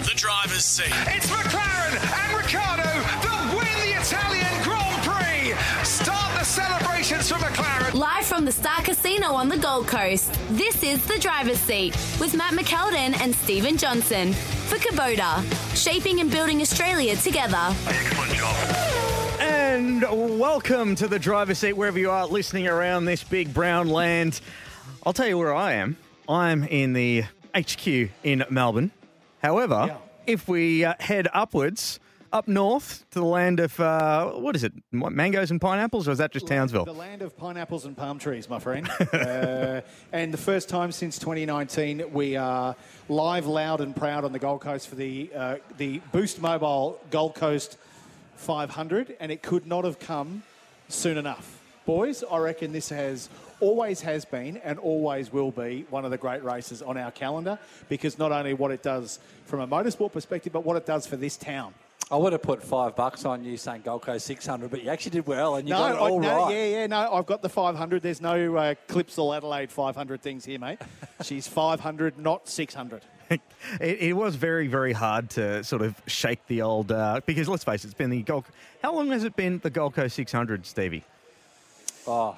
Is smiling. The driver's seat. It's McLaren and Ricciardo that win the Italian Grand Prix. Start the celebrations for McLaren. Live from the Star Casino on the Gold Coast, this is The Driver's Seat with Matt McKeldin and Stephen Johnson for Kubota, shaping and building Australia together. And welcome to the driver's seat, wherever you are listening around this big brown land. I'll tell you where I am. I'm in the HQ in Melbourne. However, if we uh, head upwards, up north to the land of, uh, what is it, mangoes and pineapples, or is that just Townsville? The land of pineapples and palm trees, my friend. uh, and the first time since 2019, we are live, loud, and proud on the Gold Coast for the uh, the Boost Mobile Gold Coast 500, and it could not have come soon enough. Boys, I reckon this has always has been and always will be one of the great races on our calendar because not only what it does from a motorsport perspective, but what it does for this town. I would have put five bucks on you saying Gold Coast 600, but you actually did well and you no, got it I- all no, right. yeah, yeah, no, I've got the 500. There's no uh, Clipsal Adelaide 500 things here, mate. She's 500, not 600. it, it was very, very hard to sort of shake the old, uh, because let's face it, it's been the Gold. How long has it been the Gold Coast 600, Stevie? Oh,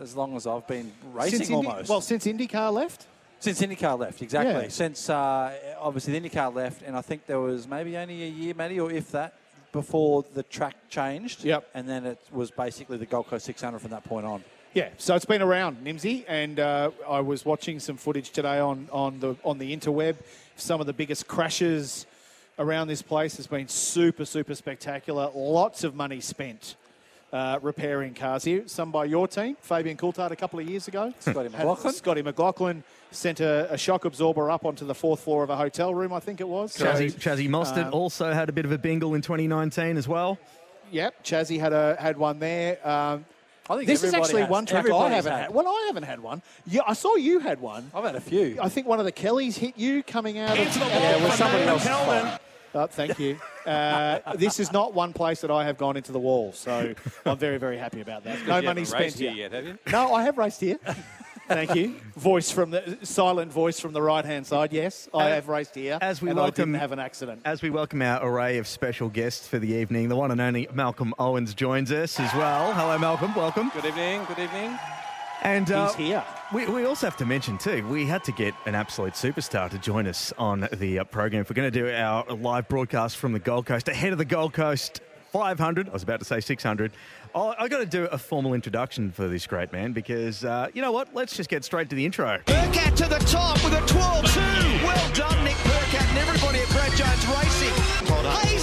as long as I've been racing Since almost. well, since IndyCar left? Since IndyCar left, exactly. Yeah. Since uh, obviously the IndyCar left, and I think there was maybe only a year, Matty, or if that, before the track changed. Yep. And then it was basically the Gold Coast 600 from that point on. Yeah, so it's been around, Nimsy, and uh, I was watching some footage today on, on the on the interweb. Some of the biggest crashes around this place has been super, super spectacular. Lots of money spent uh, repairing cars here. Some by your team, Fabian Coulthard, a couple of years ago. Scotty McLaughlin. Scotty McLaughlin sent a, a shock absorber up onto the fourth floor of a hotel room, I think it was. So, Chazzy, Chazzy Mostert um, also had a bit of a bingle in 2019 as well. Yep, Chazzy had a had one there. Um, I think this is actually has. one track I haven't had. had. Well, I haven't had one. Yeah, I saw you had one. I've had a few. I think one of the Kellys hit you coming out Into of the wall Yeah, well, from somebody Nathan else's Kelvin. fault. Oh, thank you. Uh, this is not one place that I have gone into the wall, so I'm very, very happy about that. No money spent here. yet, have you? No, I have raced here. Thank you. Voice from the silent voice from the right hand side. Yes, I have raced here, as we and I welcome- didn't have an accident. As we welcome our array of special guests for the evening, the one and only Malcolm Owens joins us as well. Hello, Malcolm. Welcome. Good evening, good evening. And uh, He's here. We, we also have to mention too, we had to get an absolute superstar to join us on the uh, program. If we're going to do our live broadcast from the Gold Coast ahead of the Gold Coast 500, I was about to say 600. I, I got to do a formal introduction for this great man because uh, you know what? Let's just get straight to the intro. Percat to the top with a 12-2. Well done, Nick Percat and everybody at Brad Jones Racing. Hazelwood's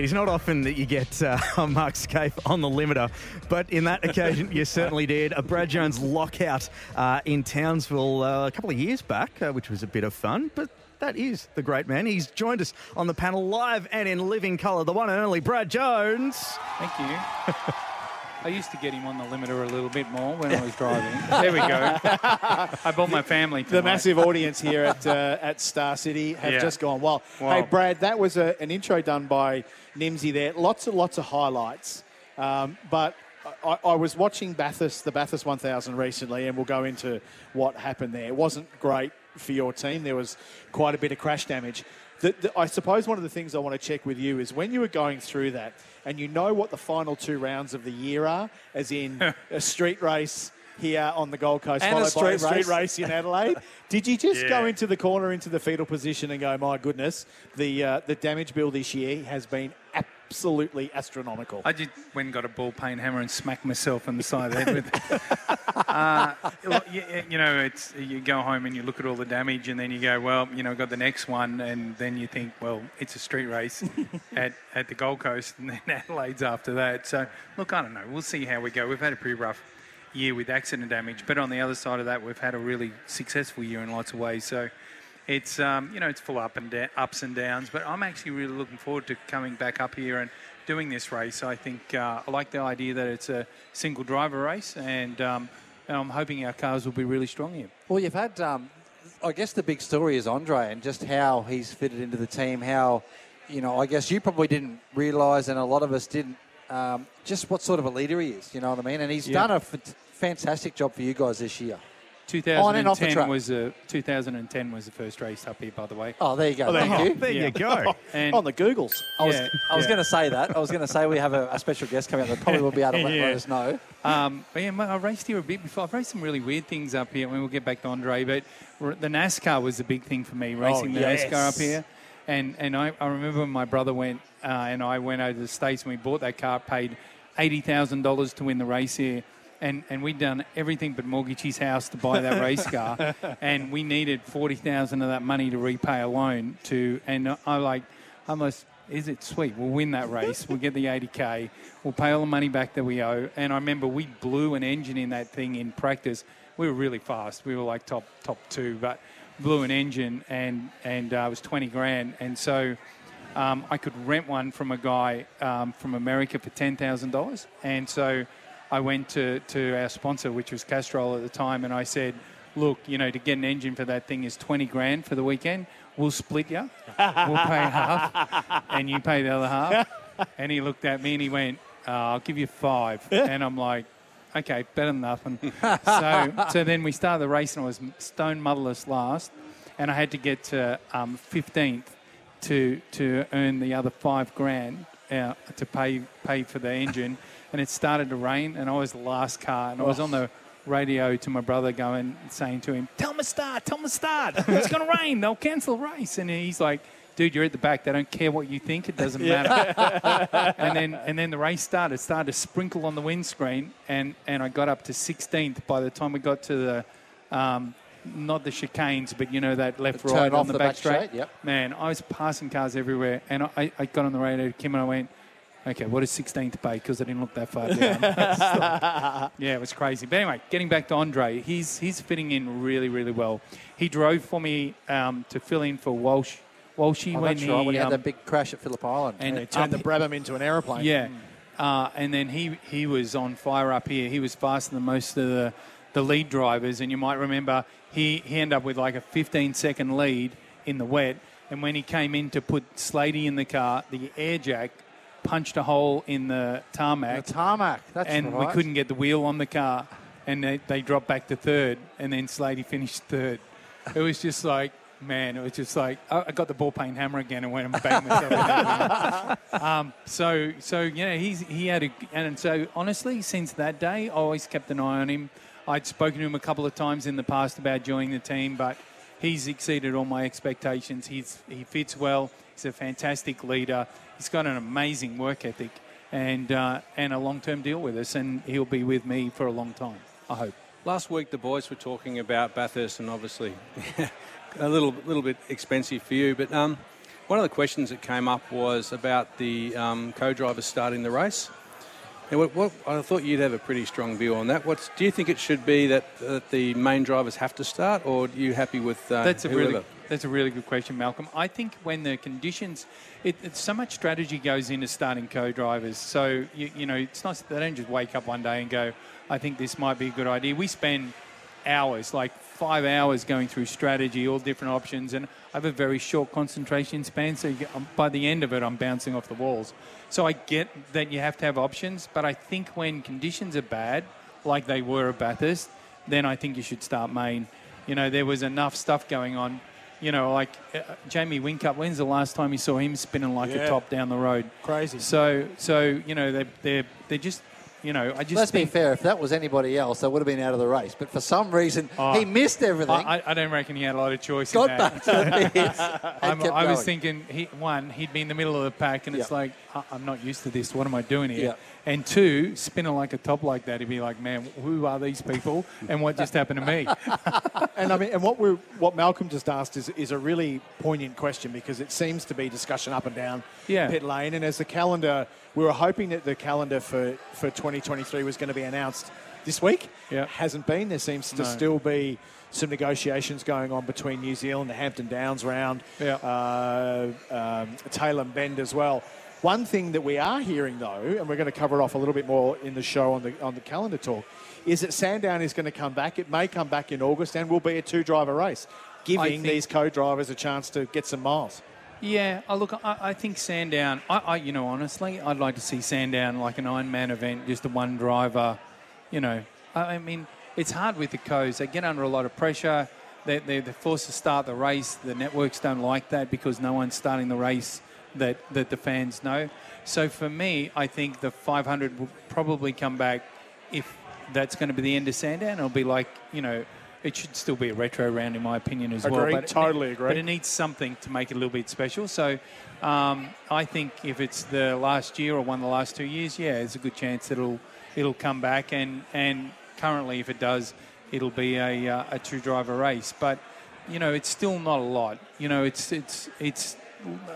It is not often that you get uh, Mark Skaife on the limiter, but in that occasion, you certainly did. A Brad Jones lockout uh, in Townsville uh, a couple of years back, uh, which was a bit of fun, but. That is the great man. He's joined us on the panel live and in living colour, the one and only Brad Jones. Thank you. I used to get him on the limiter a little bit more when I was driving. There we go. I bought my family The massive audience here at uh, at Star City have Yeah. just gone well. Wow. Hey, Brad, that was a, an intro done by Nimsy there. Lots and lots of highlights. Um, but I, I was watching Bathurst, the Bathurst 1000 recently, and we'll go into what happened there. It wasn't great for your team. There was quite a bit of crash damage. The, the, I suppose one of the things I want to check with you is when you were going through that, and you know what the final two rounds of the year are, as in a street race here on the Gold Coast, And a followed by a street street race. in Adelaide. Did you just go into the corner, into the fetal position, and go, "My goodness, the uh, the damage bill this year has been absolutely astronomical. I just went and got a ball peen hammer and smacked myself on the side of the head with it. uh, you, you know, it's you go home and you look at all the damage, and then you go, well, you know, got the next one, and then you think, well, it's a street race at, at the Gold Coast, and then Adelaide's after that. So, look, I don't know. We'll see how we go. We've had a pretty rough year with accident damage, but on the other side of that, we've had a really successful year in lots of ways. So. It's um, you know it's full up and da- ups and downs, but I'm actually really looking forward to coming back up here and doing this race. I think uh, I like the idea that it's a single driver race, and, um, and I'm hoping our cars will be really strong here. Well, you've had, um, I guess the big story is Andre and just how he's fitted into the team. How, you know, I guess you probably didn't realise, and a lot of us didn't, um, just what sort of a leader he is. You know what I mean? And he's Yeah. done a f- fantastic job for you guys this year. 2010 off the track. was a 2010 was the first race up here, by the way. Oh, there you go. Oh, there Thank you you. There Yeah. you go. And On the Googles. I was, Yeah, I was yeah. going to say that. I was going to say we have a, a special guest coming up that probably will be able to let, Yeah. let us know. Um, but yeah, I raced here a bit before. I've raced some really weird things up here. I mean, we'll get back to Andre, but the NASCAR was a big thing for me, racing the yes. NASCAR up here. And and I, I remember when my brother went uh, and I went over to the States and we bought that car, paid $80,000 to win the race here. And, and we'd done everything but mortgage his house to buy that race car. And we needed 40000 of that money to repay a loan to. And I like, almost is it sweet? We'll win that race. We'll get the 80k. We'll pay all the money back that we owe. And I remember we blew an engine in that thing in practice. We were really fast. We were like top top two, but blew an engine and and uh, it was 20 grand. And so um, I could rent one from a guy um, from America for ten thousand dollars. And so I went to to our sponsor, which was Castrol at the time, and I said. Look, you know, to get an engine for that thing is 20 grand for the weekend. We'll split you. We'll pay half, and you pay the other half. And he looked at me and he went, uh, "I'll give you five. And I'm like, "Okay, better than nothing." so, so then we started the race, and I was stone motherless last, and I had to get to um, 15th to to earn the other five grand uh, to pay pay for the engine. And it started to rain, and I was the last car, and I was on the radio to my brother going saying to him, "Tell him to start, tell him to start. It's going to rain. They'll cancel the race." And he's like. Dude, you're at the back. They don't care what you think. It doesn't matter. and then, and then the race started. It started to sprinkle on the windscreen, and, and I got up to 16th. By the time we got to the, um, not the chicanes, but you know that left The turn right off on the, the back back straight. straight, yep. Man, I was passing cars everywhere, and I, I got on the radio to Kim and I went, "Okay, what is 16th Bay?" Because I didn't look that far down. yeah, it was crazy. But anyway, getting back to Andre, he's he's fitting in really really well. He drove for me um, to fill in for Walsh. Walshy Oh, when that's he, right, when he had um, that big crash at Phillip Island. and It turned the Brabham into an aeroplane. yeah. Uh, and then he, he was on fire up here. He was faster than most of the, the lead drivers. And you might remember he, he ended up with like a 15 second lead in the wet. And when he came in to put Slady in the car, the air jack punched a hole in the tarmac. The tarmac, that's and right. we couldn't get the wheel on the car. And they, they dropped back to third. And then Slady finished third. It was just like, man, it was just like, I, I got the ball peen hammer again and went and banged myself. um, so, so yeah, he's he had a, and so honestly, since that day, I always kept an eye on him. I'd spoken to him a couple of times in the past about joining the team, but he's exceeded all my expectations. He's he fits well. He's a fantastic leader. He's got an amazing work ethic, and uh, and a long term deal with us, and he'll be with me for a long time. I hope. Last week, the boys were talking about Bathurst, and obviously a little little bit expensive for you. But um, one of the questions that came up was about the um, co-drivers starting the race. And what, what, I thought you'd have a pretty strong view on that. What's, do you think it should be that, that the main drivers have to start, or are you happy with uh, That's a whoever? really that's a really good question, Malcolm. I think when the conditions, it, it's so much strategy goes into starting co-drivers. So you, you know, it's not they don't just wake up one day and go, I think this might be a good idea. We spend hours, like five hours, going through strategy, all different options, and I have a very short concentration span. So get, um, by the end of it, I'm bouncing off the walls. So I get that you have to have options, but I think when conditions are bad, like they were at Bathurst, then I think you should start main. You know, there was enough stuff going on. You know, like uh, Jamie Whincup. When's the last time you saw him spinning like Yeah. a top down the road? Crazy. So, so you know, they're they're they're just you know, I just Let's be fair. If that was anybody else, they would have been out of the race. But for some reason, Oh, he missed everything. I, I- I don't reckon he had a lot of choice. got in back to the pits and I'm, kept I was going. thinking, he, one, he'd be in the middle of the pack, and it's like, "I- I'm not used to this. What am I doing here? Yeah. And two, spinning like a top like that, he'd be like, man, who are these people, and what just happened to me? And I mean, and what we what Malcolm just asked is is a really poignant question because it seems to be discussion up and down Yeah. pit lane. And as the calendar, we were hoping that the calendar for for 2023 was going to be announced this week. Yeah. hasn't been. There seems to No. still be some negotiations going on between New Zealand, the Hampton Downs round, Yeah. uh, um, Tailem Bend as well. One thing that we are hearing though, and we're going to cover it off a little bit more in the show on the on the calendar talk, is that Sandown is going to come back. It may come back in August and will be a two-driver race, giving these co-drivers a chance to get some miles. Yeah, I look, I, I think Sandown. I, I, you know, honestly, I'd like to see Sandown like an Ironman event, just a one driver. You know, I, I mean, it's hard with the co's. They get under a lot of pressure. They, they, they're forced to start the race. The networks don't like that because no one's starting the race that, that the fans know. So for me, I think the 500 will probably come back if that's going to be the end of Sandown. It'll be like, you know, it should still be a retro round in my opinion as well. Agreed, But it- totally agree. But it needs something to make it a little bit special. So um, I think if it's the last year or one of the last two years, yeah, there's a good chance that it'll it'll come back. And and currently, if it does, it'll be a uh, a two driver race. But you know, it's still not a lot. You know, it's it's it's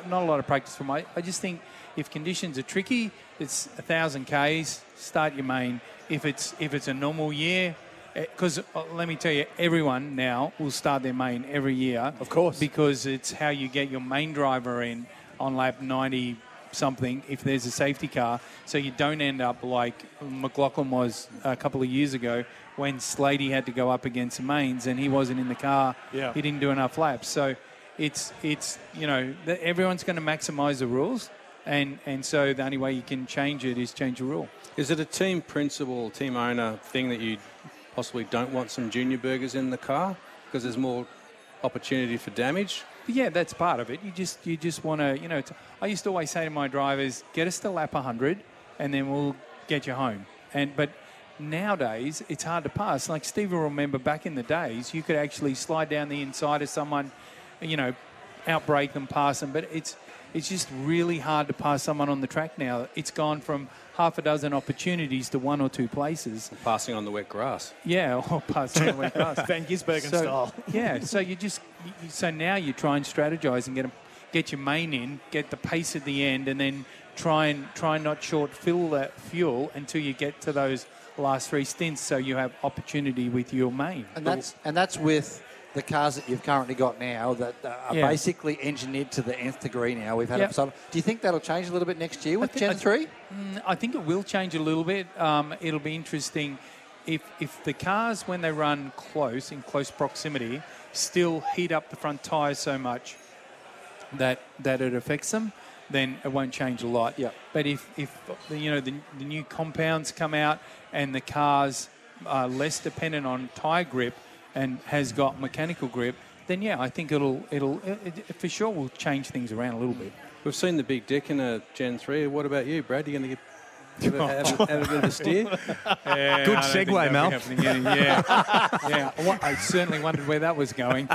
not a lot of practice for my. I just think if conditions are tricky, it's a thousand k's. Start your main. If it's if it's a normal year, Eh, because uh, let me tell you, everyone now will start their main every year. Of course. because it's how you get your main driver in on lap ninety something if there's a safety car, so you don't end up like McLaughlin was a couple of years ago when Slady had to go up against mains and he wasn't in the car. Yeah. He didn't do enough laps. So it's it's you know th- everyone's going to maximise the rules, and and so the only way you can change it is change the rule. Is it a team principal, team owner thing that you possibly don't want some junior burgers in the car because there's more opportunity for damage? Yeah, that's part of it. You just you just want to you know. I used to always say to my drivers, get us to lap 100, and then we'll get you home. And but nowadays it's hard to pass. Like Steve will remember back in the days, you could actually slide down the inside of someone, you know, outbrake them, pass them. But it's it's just really hard to pass someone on the track now. It's gone from half a dozen opportunities to one or two places. Passing on the wet grass. Yeah, or passing on the wet grass. Van Gisbergen So- style. yeah, so you just you- so now you try and strategize and get 'em- get your main in, get the pace at the end, and then try and try and not short fill that fuel until you get to those last three stints, so you have opportunity with your main. And that's and that's with the cars that you've currently got now that uh, are Yeah. basically engineered to the nth degree now. We've had Yep. Do you think that'll change a little bit next year with think- Gen I- three? Mm, I think it will change a little bit. Um, it'll be interesting if if the cars when they run close in close proximity still heat up the front tyres so much that that it affects them, then it won't change a lot. Yeah. But if if the, you know the, the new compounds come out and the cars are less dependent on tyre grip and has got mechanical grip, then yeah, I think it'll it'll it, it for sure will change things around a little bit. We've seen the big dick in a Gen 3. What about you, Brad? Are You going to get have, a- have, a- have a bit of a steer? Yeah, Good I don't think segue, that'll Mel. Yeah, yeah. yeah. Well, I certainly wondered where that was going.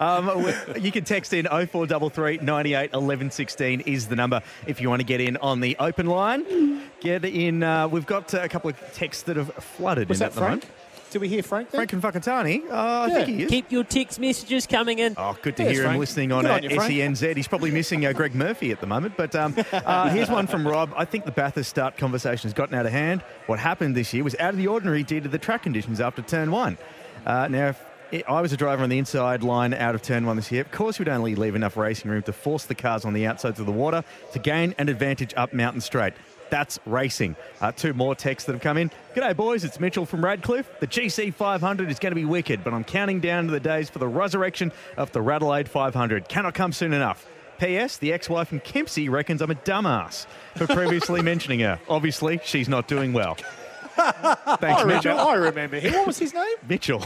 Um, you can text in 0433 98 11 16 is the number if you want to get in on the open line. Get in. Uh, we've got uh, a couple of texts that have flooded Was in that at the Frank? moment. Did we hear Frank? There? Frank and Whakatane. Uh, I Yeah. think he is. Keep your text messages coming in. Oh, good to Yes, hear him listening on, Good on you, SENZ. He's probably missing uh, Greg Murphy at the moment. But um, uh, here's one from Rob. I think the Bathurst start conversation has gotten out of hand. What happened this year was out of the ordinary due to the track conditions after turn one. Uh, now, if it, I was a driver on the inside line out of turn one this year, of course, we'd only leave enough racing room to force the cars on the outsides of the water to gain an advantage up Mountain Straight. That's racing. Uh, two more texts that have come in. G'day, boys. It's Mitchell from Redcliffe. The GC 500 is going to be wicked, but I'm counting down to the days for the resurrection of the Radelaide 500. Cannot come soon enough. P.S. The ex-wife from Kempsey reckons I'm a dumbass for previously mentioning her. Obviously, she's not doing well. Thanks, I remember, Mitchell. I remember him. What was his name? Mitchell.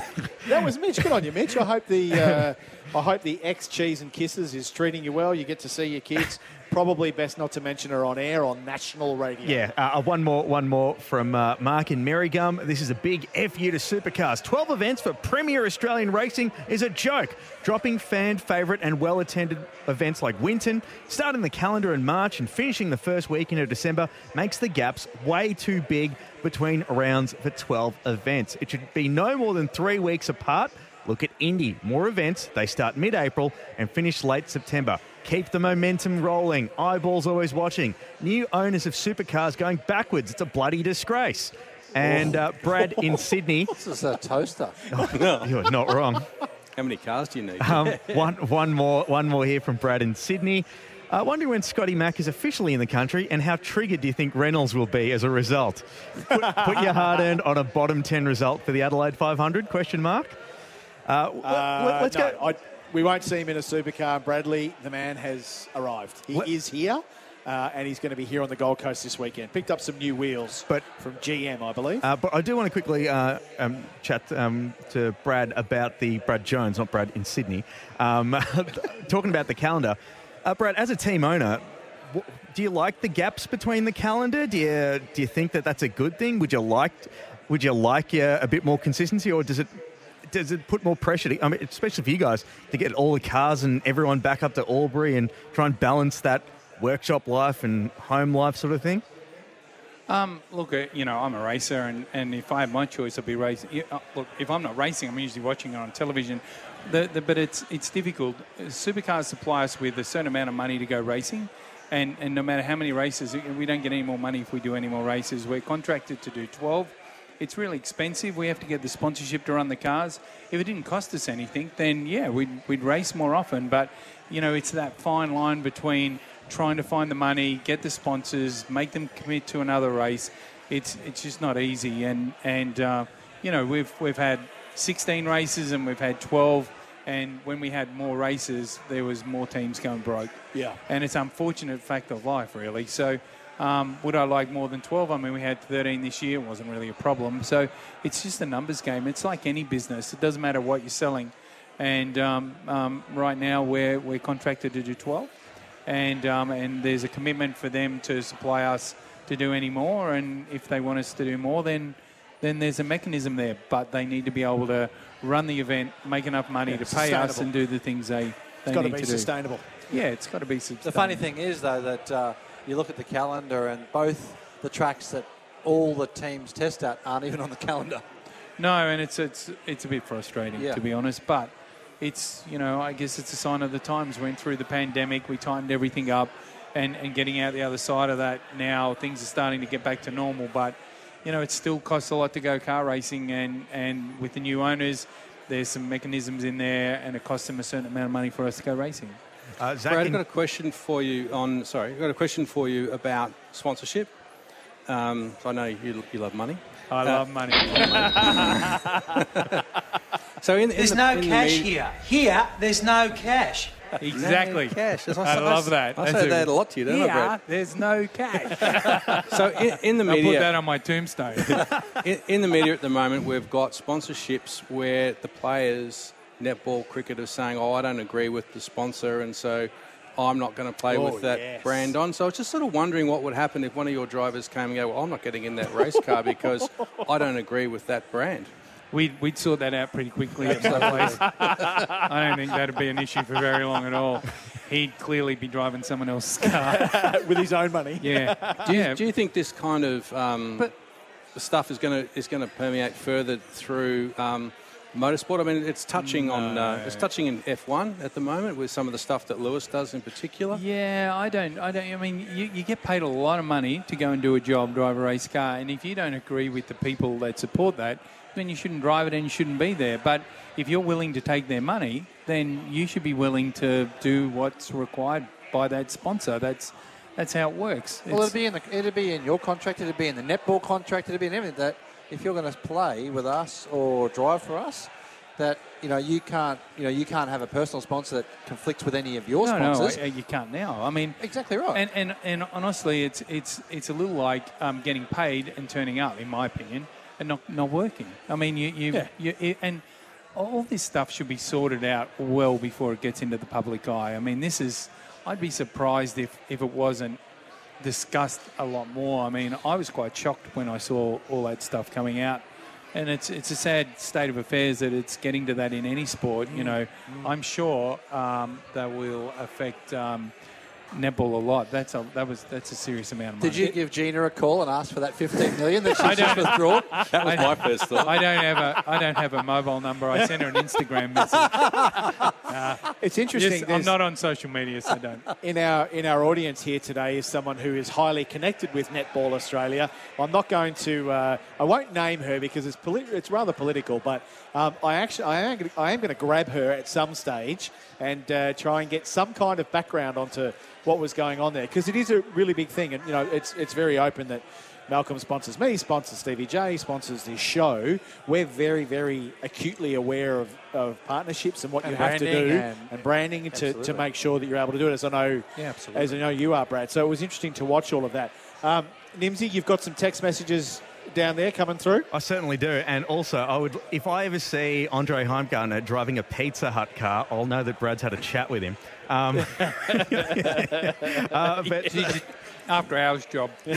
That was Mitch. Good on you, Mitch. I hope the uh, I hope the X Cheese and Kisses is treating you well. You get to see your kids. Probably best not to mention her on air on national radio. Yeah, uh, one more, one more from uh, Mark in Merrigum. This is a big FU to supercars. Twelve events for Premier Australian Racing is a joke. Dropping fan favourite and well-attended events like Winton, starting the calendar in March and finishing the first weekend of December makes the gaps way too big between rounds for twelve events. It should be no more than three weeks apart. Look at Indy. More events. They start mid April and finish late September. Keep the momentum rolling. Eyeballs always watching. New owners of supercars going backwards. It's a bloody disgrace. And uh, Brad in Sydney. This is a toaster. You're not wrong. How many cars do you need? Um, one, one more, one more here from Brad in Sydney. Uh, wondering when Scotty Mack is officially in the country, and how triggered do you think Reynolds will be as a result? Put, put your hard earned on a bottom ten result for the Adelaide 500? Question mark. Uh, Uh, let's no, go. I, we won't see him in a supercar. Bradley, the man has arrived. He Let- is here, uh, and he's going to be here on the Gold Coast this weekend. Picked up some new wheels But- from GM, I believe. Uh, but I do want to quickly uh, um, chat um, to Brad about the Brad Jones, not Brad in Sydney. Um, talking about the calendar, uh, Brad, as a team owner, do you like the gaps between the calendar? Do you do you think that that's a good thing? Would you like would you like uh, a bit more consistency, or does it does it put more pressure? To, I mean, especially for you guys to get all the cars and everyone back up to Albury and try and balance that workshop life and home life sort of thing. Um, look, uh, you know, I'm a racer, and, and if I had my choice, I'd be racing. uh, Look, if I'm not racing, I'm usually watching it on television. The, the, but it's it's difficult. Supercars supply us with a certain amount of money to go racing, and, and no matter how many races, we don't get any more money if we do any more races. We're contracted to do 12. It's really expensive. We have to get the sponsorship to run the cars. If it didn't cost us anything, then yeah, we'd, we'd race more often. But, you know, it's that fine line between trying to find the money, get the sponsors, make them commit to another race. It's it's just not easy. And and uh, you know we've we've had 16 races and we've had 12. And when we had more races, there was more teams going broke. Yeah. And it's unfortunate fact of life, really. So. Um, would I like more than 12? I mean, we had 13 this year. It wasn't really a problem. So it's just a numbers game. It's like any business. It doesn't matter what you're selling. And um, um, right now, we're, we're contracted to do 12 and um, and there's a commitment for them to supply us to do any more. And if they want us to do more, then then there's a mechanism there. But they need to be able to run the event, make enough money Yeah, to pay us, and do the things they they need to do. it's got to be sustainable. Yeah, it's got to be sustainable. The funny thing is, though, that uh, you look at the calendar and both the tracks that all the teams test at aren't even on the calendar. No, and it's it's it's a bit frustrating Yeah. to be honest, but it's you know I guess it's a sign of the times. We Went through the pandemic, we tightened everything up, and and getting out the other side of that now things are starting to get back to normal. But you know it still costs a lot to go car racing, and and with the new owners, there's some mechanisms in there, and it costs them a certain amount of money for us to go racing. Uh, Zach, Brad, I've got a question for you on. Sorry, I've got a question for you about sponsorship. Um, I know you, you love money. I love money. So in, in There's the, no in cash media- here. Here, there's no cash. exactly. No cash. That's- I love that. I That's say that a lot to you, don't I, Brad? there's no cash. So in, in the I'll put that on my tombstone. in, in the media at the moment, we've got sponsorships where the players, netball, cricket, are saying, "Oh, I don't agree with the sponsor, and so I'm not going to play Oh, with that yes. brand on." So I was just sort of wondering what would happen if one of your drivers came and go, "Well, I'm not getting in that race car because I don't agree with that brand." We'd, we'd sort that out pretty quickly at my place. I don't think that'd be an issue for very long at all. He'd clearly be driving someone else's car. with his own money. Yeah. Do you, yeah. do you think this kind of um, stuff is going to is going to permeate further through um, motorsport? I mean, it's touching on uh, it's touching in F1 at the moment with some of the stuff that Lewis does in particular. Yeah, I don't. I don't. I mean, you, you get paid a lot of money to go and do a job, drive a race car, and if you don't agree with the people that support that, then you shouldn't drive it and you shouldn't be there. But if you're willing to take their money, then you should be willing to do what's required by that sponsor. That's that's how it works. Well, It's- it'd be in the it'd be in your contract. It'd be in the netball contract. It'd be in everything that if you're going to play with us or drive for us, that you know you can't you know you can't have a personal sponsor that conflicts with any of your no, sponsors. no, you can't now. I mean, exactly right. And, and, and honestly, it's, it's, it's a little like um, getting paid and turning up, in my opinion, and not, not working. I mean, you, you, Yeah. you, it- and all this stuff should be sorted out well before it gets into the public eye. I mean, this is. I'd be surprised if, if it wasn't discussed a lot more. I mean, I was quite shocked when I saw all that stuff coming out. And it's it's a sad state of affairs that it's getting to that in any sport. You know, I'm sure um, that will affect um, netball a lot. That's a that was that's a serious amount of money. Did you give Gina a call and ask for that 15 million that I she just don't- withdrawn? That was my first thought. I don't have a I don't have a mobile number. I sent her an Instagram message. It's interesting. Yes, I'm not on social media, so don't. in our in our audience here today is someone who is highly connected with Netball Australia. I'm not going to uh, I won't name her because it's polit- it's rather political, but um, I actually I am gonna, I am going to grab her at some stage and uh, try and get some kind of background onto what was going on there because it is a really big thing, and you know it's it's very open that. Malcolm sponsors me, sponsors Stevie J, sponsors this show. We're very, very acutely aware of, of partnerships and what And you have to do and- and branding to, to make sure that you're able to do it. As I know, Yeah, as I know you are, Brad. So it was interesting to watch all of that. Um, Nimsy, you've got some text messages down there coming through. I certainly do. And also, I would, if I ever see Andre Heimgartner driving a Pizza Hut car, I'll know that Brad's had a chat with him. Um, uh, but After hours job.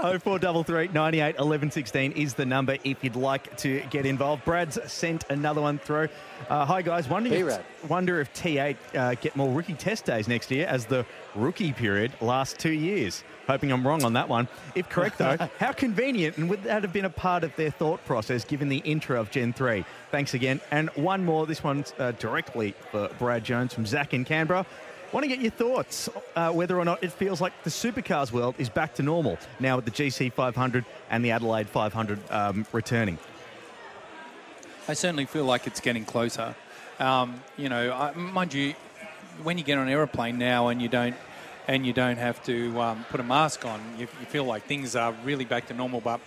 Oh four double three ninety eight eleven sixteen is the number if you'd like to get involved. Brad's sent another one through. Uh, hi guys, wondering if, B-Rad. wonder if T8 uh, get more rookie test days next year as the rookie period lasts two years. Hoping I'm wrong on that one. If correct though, how convenient and would that have been a part of their thought process given the intro of Gen 3? Thanks again. And one more, this one's uh, directly for Brad Jones from Zach in Canberra. Want to get your thoughts uh, whether or not it feels like the supercars world is back to normal now with the GC 500 and the Adelaide 500 um, returning. I certainly feel like it's getting closer. Um, you know, I, mind you, when you get on an aeroplane now and you don't and you don't have to um, put a mask on, you, you feel like things are really back to normal. But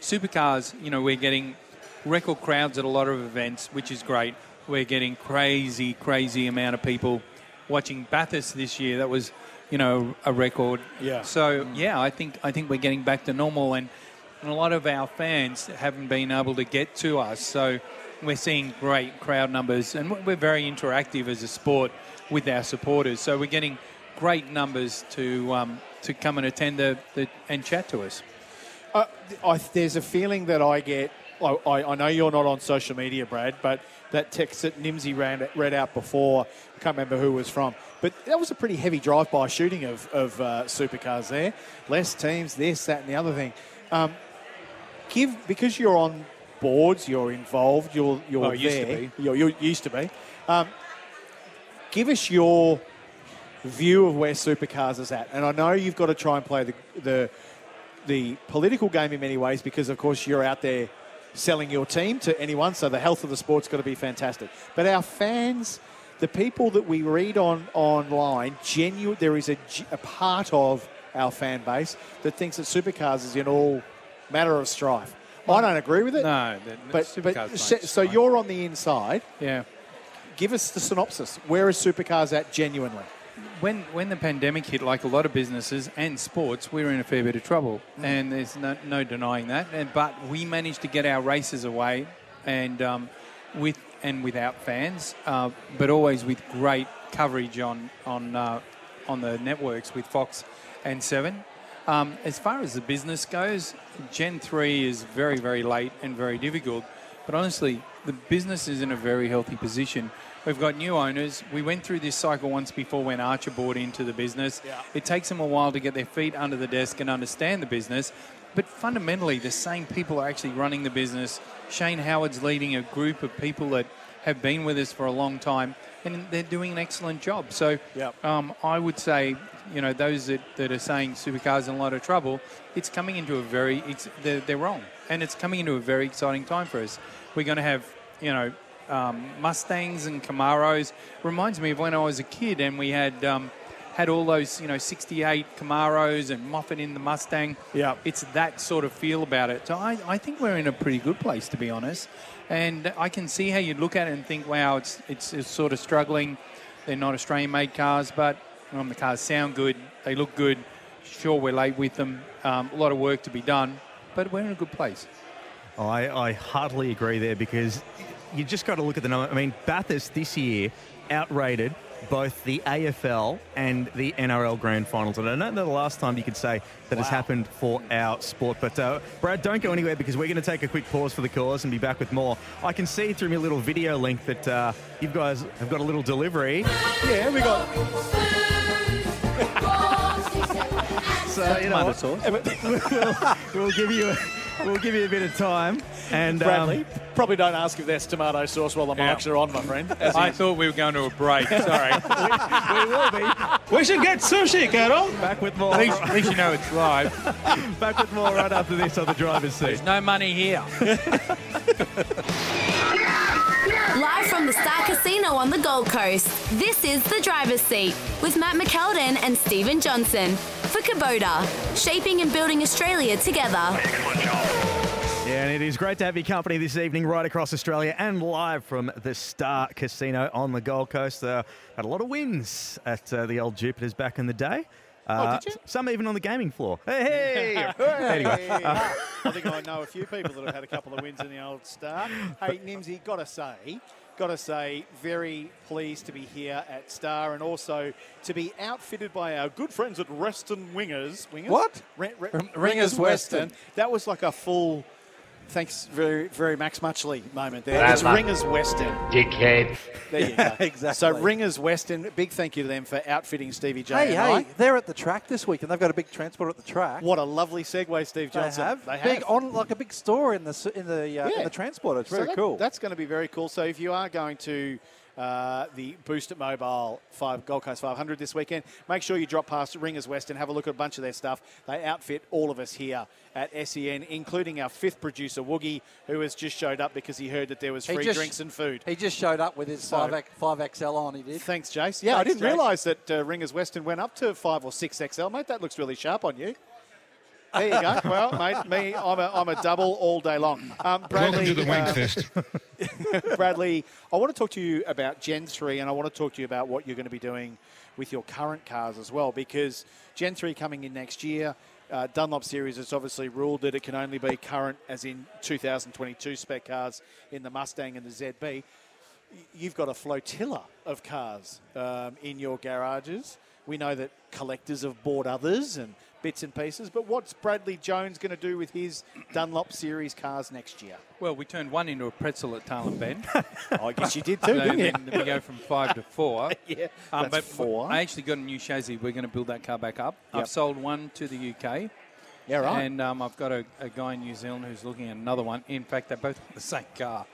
supercars, you know, we're getting record crowds at a lot of events, which is great. We're getting crazy, crazy amount of people watching Bathurst this year. That was, you know, a record. Yeah. So yeah, I think I think we're getting back to normal, and, and a lot of our fans haven't been able to get to us. So we're seeing great crowd numbers, and we're very interactive as a sport with our supporters. So we're getting great numbers to um, to come and attend the, the and chat to us. Uh, I, there's a feeling that I get. I I know you're not on social media, Brad, but that text that Nimsy ran, read out before, I can't remember who it was from, but that was a pretty heavy drive-by shooting of, of uh, supercars there. Less teams, this, that, and the other thing. Um, give because you're on boards, you're involved, you're you're Well, used to there. be. You're, you're used to be. Um, give us your view of where supercars is at, and I know you've got to try and play the the the political game in many ways because, of course, you're out there selling your team to anyone. So the health of the sport's got to be fantastic. But our fans, the people that we read on online, genuine. There is a, a part of our fan base that thinks that supercars is in all matter of strife. I don't agree with it. No, but, but so, so you're on the inside. yeah. Give us the synopsis. Where is supercars at genuinely? When when the pandemic hit, like a lot of businesses and sports, we were in a fair bit of trouble, and there's no, no denying that. And, but we managed to get our races away, and um, with and without fans, uh, but always with great coverage on on uh, on the networks with Fox and Seven. Um, as far as the business goes, Gen three is very very late and very difficult. But honestly, the business is in a very healthy position. We've got new owners. We went through this cycle once before when Archer bought into the business. It takes them a while to get their feet under the desk and understand the business. But fundamentally, the same people are actually running the business. Shane Howard's leading a group of people that have been with us for a long time, and they're doing an excellent job. So Yep. um, I would say, you know, those that, that are saying supercars in a lot of trouble, it's coming into a very, they're, they're wrong. And it's coming into a very exciting time for us. We're going to have, you know, um, Mustangs and Camaros. Reminds me of when I was a kid and we had um, had all those, you know, 68 Camaros and Moffat in the Mustang. Yeah. It's that sort of feel about it. So I, I think we're in a pretty good place, to be honest. And I can see how you'd look at it and think, wow, it's, it's, it's sort of struggling. They're not Australian made cars, but um, the cars sound good. They look good. Sure, we're late with them. Um, a lot of work to be done, but we're in a good place. I, I heartily agree there because you just got to look at the number. I mean, Bathurst this year outrated both the AFL and the NRL grand finals. And I don't know the last time you could say that has happened for our sport. But uh, Brad, don't go anywhere because we're going to take a quick pause for the cause and be back with more. I can see through my little video link that uh, you guys have got a little delivery. Yeah, we got. So you know, Tomato what? we'll, we'll give you a, we'll give you a bit of time. And um, Bradley, probably don't ask if there's tomato sauce while the Yeah. mics are on, my friend. As I thought we were going to a break. Sorry. we will be We should get sushi, Carol. back with more. at, least, at least you know it's live. Back with more right after this on the driver's seat. There's no money here. Live from the Star Casino on the Gold Coast, this is The Driver's Seat with Matt McKeldin and Stephen Johnson for Kubota, shaping and building Australia together. Yeah, and it is great to have your company this evening right across Australia and live from the Star Casino on the Gold Coast. Uh, had a lot of wins at uh, the old Jupiters back in the day. Uh, did you? Some even on the gaming floor. Hey, hey! anyway, uh, I think I know a few people that have had a couple of wins in the old Star. Hey, Nimsy, gotta say, gotta say, very pleased to be here at Star and also to be outfitted by our good friends at Reston Wingers. Wingers? What? Re- re- Ringers Ringers Western. Western. That was like a full. Thanks, very, very Max Muchley moment there. Well it's done. Ringers Western. Dickhead. There you go. exactly. So Ringers Western, big thank you to them for outfitting Stevie J. Hey, and hey, I. they're at the track this week, and they've got a big transport at the track. What a lovely segue, Steve Johnson. They Johnson. have They big have. on like a big store in the in the uh, Yeah. in the transporter. It's So very that- cool. That's going to be very cool. So if you are going to uh, the Boost It Mobile five Gold Coast 500 this weekend, make sure you drop past Ringers West and have a look at a bunch of their stuff. They outfit all of us here at SEN, including our fifth producer Woogie, who has just showed up because he heard that there was free just- drinks and food. He just showed up with his So- five, five XL on. He did. Thanks, Jace. Yeah, I didn't realise that uh, Ringers Western went up to five or six XL, mate. That looks really sharp on you. There you go. Well, mate, me, I'm a, I'm a double all day long. Um, Bradley, uh, Bradley, I want to talk to you about Gen 3 and I want to talk to you about what you're going to be doing with your current cars as well because Gen 3 coming in next year. Uh, Dunlop Series has obviously ruled that it can only be current, as in 2022 spec cars in the Mustang and the ZB. You've got a flotilla of cars um, in your garages. We know that collectors have bought others and bits and pieces, but what's Bradley Jones going to do with his Dunlop Series cars next year? Well, we turned one into a pretzel at Tailem Bend. I guess you did too, So didn't you? then we go from five to four. Yeah, Um, that's but four. I actually got a new chassis. We're going to build that car back up. Yep. I've sold one to the UK. Yeah, right. And um, I've got a, a guy in New Zealand who's looking at another one. In fact, they're both the same car,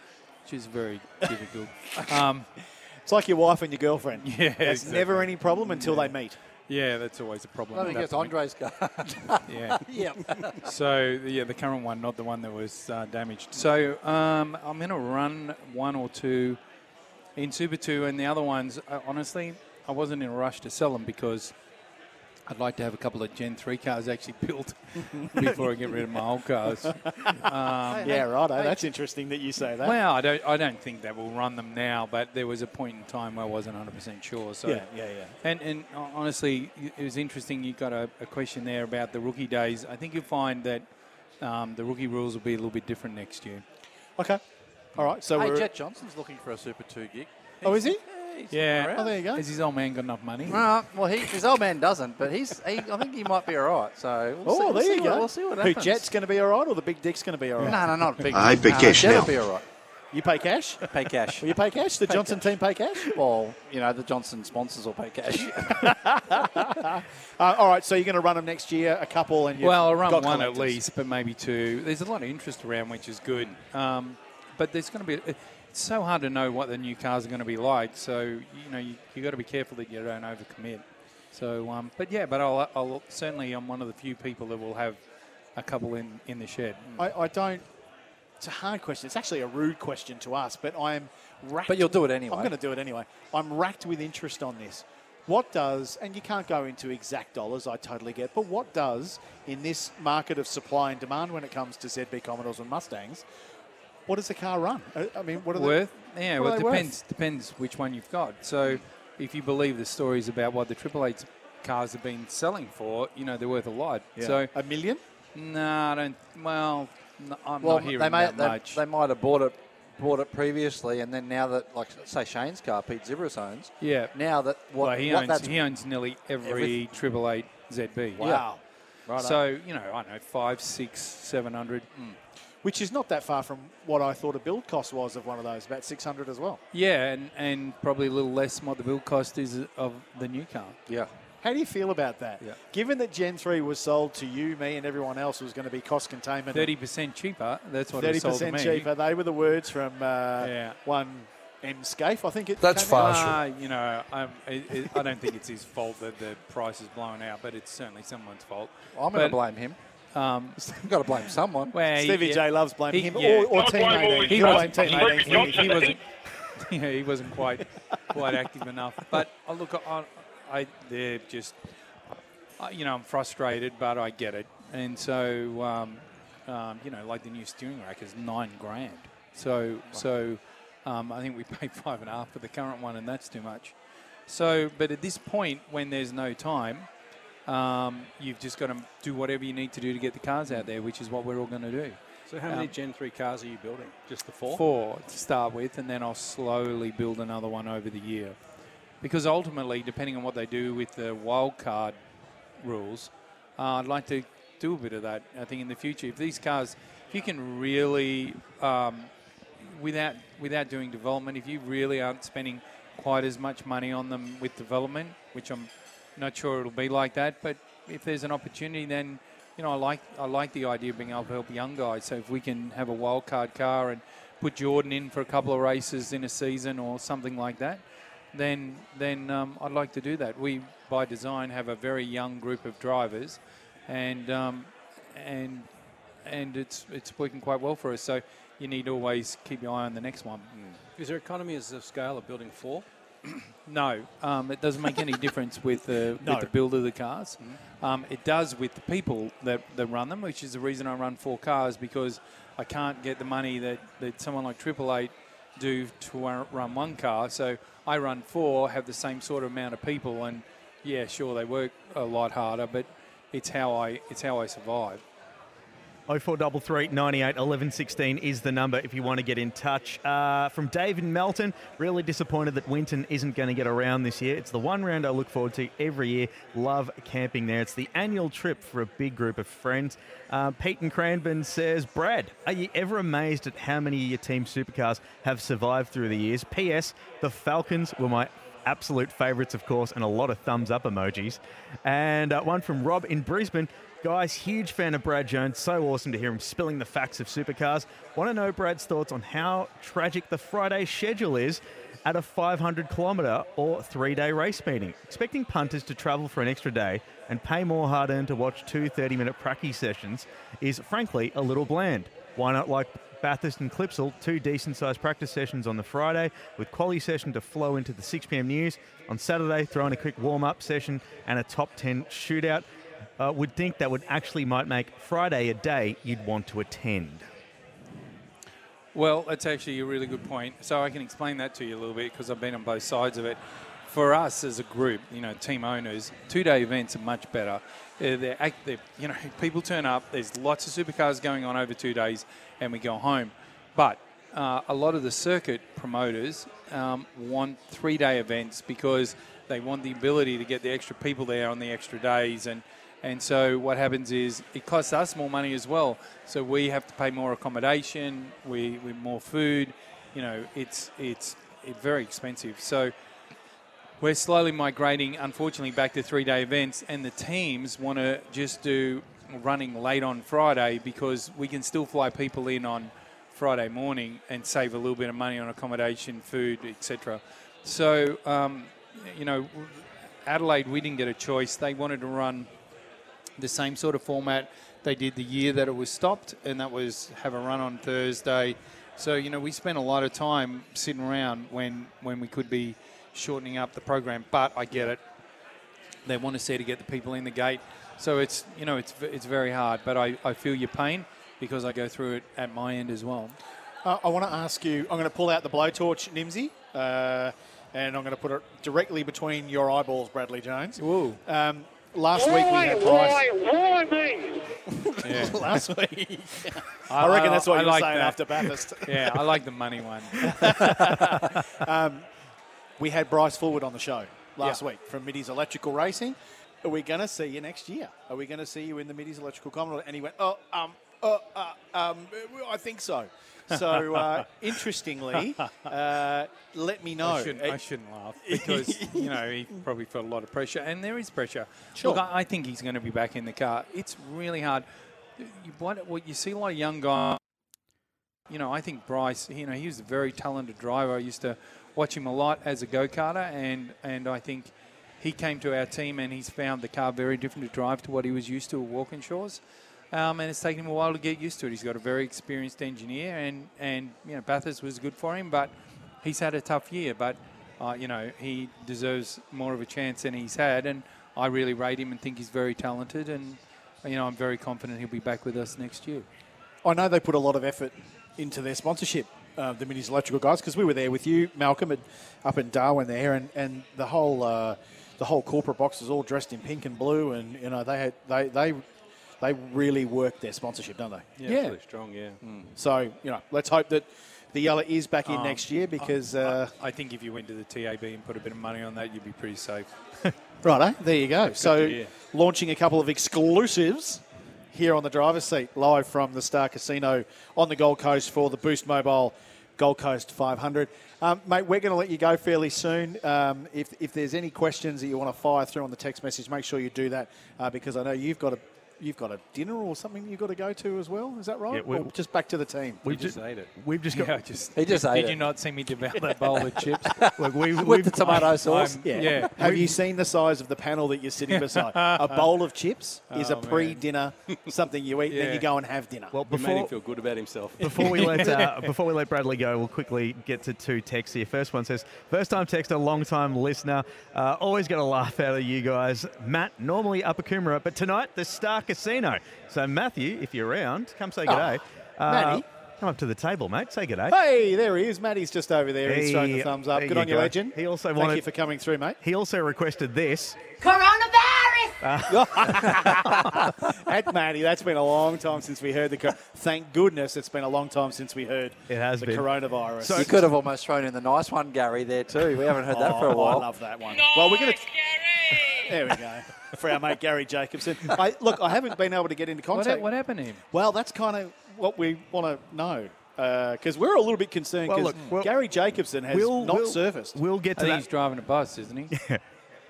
which is very difficult. Um, It's like your wife and your girlfriend. Yeah, That's exactly. never any problem until they meet. Yeah, that's always a problem. I think it's. Andre's car. Yeah. yep. So yeah, the current one, not the one that was uh, damaged. So um, I'm going to run one or two in Super Two, and the other ones, uh, honestly, I wasn't in a rush to sell them because I'd like to have a couple of Gen Three cars actually built before I get rid of my old cars. Um, yeah, right. That's interesting that you say that. Well, I don't, I don't think that will run them now, but there was a point in time where I wasn't 100% sure. So Yeah, yeah, yeah. And, and uh, honestly, it was interesting. You got a, a question there about the rookie days. I think you'll find that um, the rookie rules will be a little bit different next year. Okay. All right. So hey, we're. Jet Johnson's looking for a Super Two gig. Oh, is he? He's Yeah. around. Oh, there you go. Has his old man got enough money? Well, well, he, his old man doesn't, but he's. He, I think he might be all right. So we'll see, Oh, we'll there see you what, go. We'll see what Who happens. Jet's going to be all right, or the Big Dick's going to be all right? No, no, not big. I pay no, cash Jet now. will be all right. You pay cash? Pay cash. Will you pay cash? The Johnson team pay cash? Well, you know, the Johnson sponsors will pay cash. Uh, all right. So you're going to run them next year, a couple, and you've Well, I'll run got one at least, but maybe two. There's a lot of interest around, which is good. Um, but there's going to be. It's so hard to know what the new cars are going to be like. So you know, you have got to be careful that you don't overcommit. So, um, but yeah, but I'll, I'll certainly I'm one of the few people that will have a couple in in the shed. I, I don't. It's a hard question. It's actually a rude question to ask, but I'm racked. But you'll do it anyway. I'm going to do it anyway. I'm racked with interest on this. What does, and you can't go into exact dollars, I totally get, but what does, in this market of supply and demand when it comes to ZB Commodores and Mustangs, what does the car run? I I mean, what are worth? they? Yeah, what well, are it they worth? depends depends which one you've got. So, if you believe the stories about what the Triple Eight cars have been selling for, you know they're worth a lot. Yeah. So, a million? no, I don't. Well, no, I'm well, not hearing they, may, that they, much. they might have bought it bought it previously, and then now that, like, say Shane's car, Pete Xiberras owns. Yeah. Now that what, well, he what owns that's he owns nearly every Everything. triple eight ZB. Wow. Right So you know, I don't know five, six, seven hundred. Hmm. Which is not that far from what I thought a build cost was of one of those, about 600 as well. Yeah, and, and probably a little less than what the build cost is of the new car. Yeah. How do you feel about that? Yeah. Given that Gen 3 was sold to you, me, and everyone else was going to be cost containment. Thirty percent cheaper. That's what it sold to 30% me. cheaper. They were the words from uh, Yeah. one M. Skaife, I think it That's came far out. Ah, you know, I'm, it, it, I don't think it's his fault that the price is blown out, but it's certainly someone's fault. I'm going to blame him. Um, I've got to blame someone. well, Stevie yeah, J loves blaming he- him yeah. or, or Team 18. he He'll wasn't, Team he, 18 for he, wasn't, yeah, he wasn't quite quite active enough. But I look, I, I they're just, I- you know, I'm frustrated, but I get it. And so, um, um, you know, like the new steering rack is nine grand. So, so um, I think we paid five and a half for the current one, and that's too much. So, but at this point, when there's no time, um, you've just got to do whatever you need to do to get the cars out there, which is what we're all going to do. So how many Um, Gen 3 cars are you building? Just the four? Four to start with, and then I'll slowly build another one over the year. Because ultimately, depending on what they do with the wildcard rules, uh, I'd like to do a bit of that. I think in the future, if these cars, if you can really, um, without without doing development, if you really aren't spending quite as much money on them with development, which I'm not sure it'll be like that, but if there's an opportunity, then you know I like I like the idea of being able to help young guys. So if we can have a wild card car and put Jordan in for a couple of races in a season or something like that, then then um, I'd like to do that. We by design have a very young group of drivers, and um, and and it's it's working quite well for us. So you need to always keep your eye on the next one. Is there economies of scale of building four? No, um, it doesn't make any difference with the No. with the build of the cars. Um, it does with the people that, that run them, which is the reason I run four cars because I can't get the money that, that someone like Triple Eight do to run one car. So I run four, have the same sort of amount of people, and yeah, sure they work a lot harder, but it's how I it's how I survive. 0433 98 11 16 is the number if you want to get in touch. Uh, from Dave in Melton, really disappointed that Winton isn't going to get around this year. It's the one round I look forward to every year. Love camping there. It's the annual trip for a big group of friends. Uh, Pete and Cranbourne says, Brad, are you ever amazed at how many of your team supercars have survived through the years? P.S. The Falcons were my absolute favourites, of course, and a lot of thumbs up emojis. And uh, one from Rob in Brisbane. Guys, huge fan of Brad Jones. So awesome to hear him spilling the facts of supercars. Want to know Brad's thoughts on how tragic the Friday schedule is at a 500 kilometre or three day race meeting. Expecting punters to travel for an extra day and pay more hard earned to watch two 30 minute pracky sessions is frankly a little bland. Why not like Bathurst and Clipsal, two decent sized practice sessions on the Friday, with quali session to flow into the 6 pm news. On Saturday, throw in a quick warm up session and a top 10 shootout. Uh, would think that would actually might make Friday a day you'd want to attend. Well, that's actually a really good point. So I can explain that to you a little bit because I've been on both sides of it. For us as a group, you know, team owners, two-day events are much better. Uh, they're, they're, you know, people turn up. There's lots of supercars going on over two days, and we go home. But uh, a lot of the circuit promoters um, want three-day events because they want the ability to get the extra people there on the extra days and and so what happens is it costs us more money as well. So we have to pay more accommodation, we, we more food. You know, it's it's it's very expensive. So we're slowly migrating, unfortunately, back to three-day events, and the teams want to just do running late on Friday because we can still fly people in on Friday morning and save a little bit of money on accommodation, food, etc. So um, you know, Adelaide, we didn't get a choice. They wanted to run the same sort of format they did the year that it was stopped, and that was have a run on Thursday. So you know we spent a lot of time sitting around when when we could be shortening up the program. But I get it; they want to see to get the people in the gate. So it's you know it's it's very hard. But I, I feel your pain because I go through it at my end as well. Uh, I want to ask you. I'm going to pull out the blowtorch, Nimsy, uh, and I'm going to put it directly between your eyeballs, Bradley Jones. Whoa. Um, last week we had Bryce. Why why me? Last week. I, reckon that's what I you were like saying that. after Bathurst. yeah, I like the money one. um, we had Bryce Fullwood on the show last Yeah. week from Middy's Electrical Racing. Are we going to see you next year? Are we going to see you in the Middy's Electrical Commodore? And he went, oh, um, uh, uh, um, I think so. So, uh, interestingly, uh, let me know. I shouldn't, I shouldn't laugh because you know he probably felt a lot of pressure, and there is pressure. Sure. Look, I, I think he's going to be back in the car. It's really hard. You, what, what you see a lot of young guys. You know, I think Bryce. You know, he was a very talented driver. I used to watch him a lot as a go karter, and and I think he came to our team and he's found the car very different to drive to what he was used to at Walkinshaws. Um, and it's taken him a while to get used to it. He's got a very experienced engineer, and, and you know Bathurst was good for him, but he's had a tough year. But uh, you know he deserves more of a chance than he's had, and I really rate him and think he's very talented. And you know I'm very confident he'll be back with us next year. I know they put a lot of effort into their sponsorship, uh, the Middy's Electrical guys, because we were there with you, Malcolm, at, up in Darwin there, and, and the whole uh, the whole corporate box was all dressed in pink and blue, and you know they had they they they really worked their sponsorship, don't they? Yeah, it's really strong, yeah. So you know, let's hope that the yellow is back in Um, next year because. Uh, I think if you went to the TAB and put a bit of money on that, you'd be pretty safe. Right, eh? there you go. to So, launching a couple of exclusives here on the driver's seat, live from the Star Casino on the Gold Coast for the Boost Mobile Gold Coast 500. Um, mate, we're going to let you go fairly soon. Um, if, if there's any questions that you want to fire through on the text message, make sure you do that uh, because I know you've got a you've got a dinner or something you've got to go to as well. Is that right? Yeah, we- or just back to the team. We just, ate it. We've just got. Yeah, just He just ate Did it. you not see me devour that bowl of chips? Look, we, With we've, the tomato sauce. I'm- Yeah. yeah. Have you seen the size of the panel that you're sitting beside? a bowl of chips is a Oh, man. pre-dinner something you eat, then you go and have dinner. well, We made him before, feel good about himself. before we let uh, before we let Bradley go, we'll quickly get to two texts here. First one says, first time texter, long time listener. Uh, always get a laugh out of you guys. Matt, normally Upper Coomera, but tonight the Star Casino. So Matthew, if you're around, come say good day. Uh, come up to the table, mate. Say good day. Hey, there he is. Matty's just over there. He's throwing the thumbs up. Good you on you, go. legend. He also Thank wanted- you for coming through, mate. He also requested this. Coronavirus. At Matty, that's been a long time since we heard the. Co- Thank goodness it's been a long time since we heard It has the been. coronavirus. So- You could have almost thrown in the nice one, Garry, there too. We haven't heard that for a Oh, while. I love that one. well, we're going to. There we go. For our mate Garry Jacobson. I, look, I haven't been able to get into What, contact. what happened to him? Well, that's kind of what we want to know. Uh, because we're a little bit concerned Well, because look, we'll- Garry Jacobson has We'll, not we'll- surfaced. We'll get I to think he's that. driving a bus, isn't he?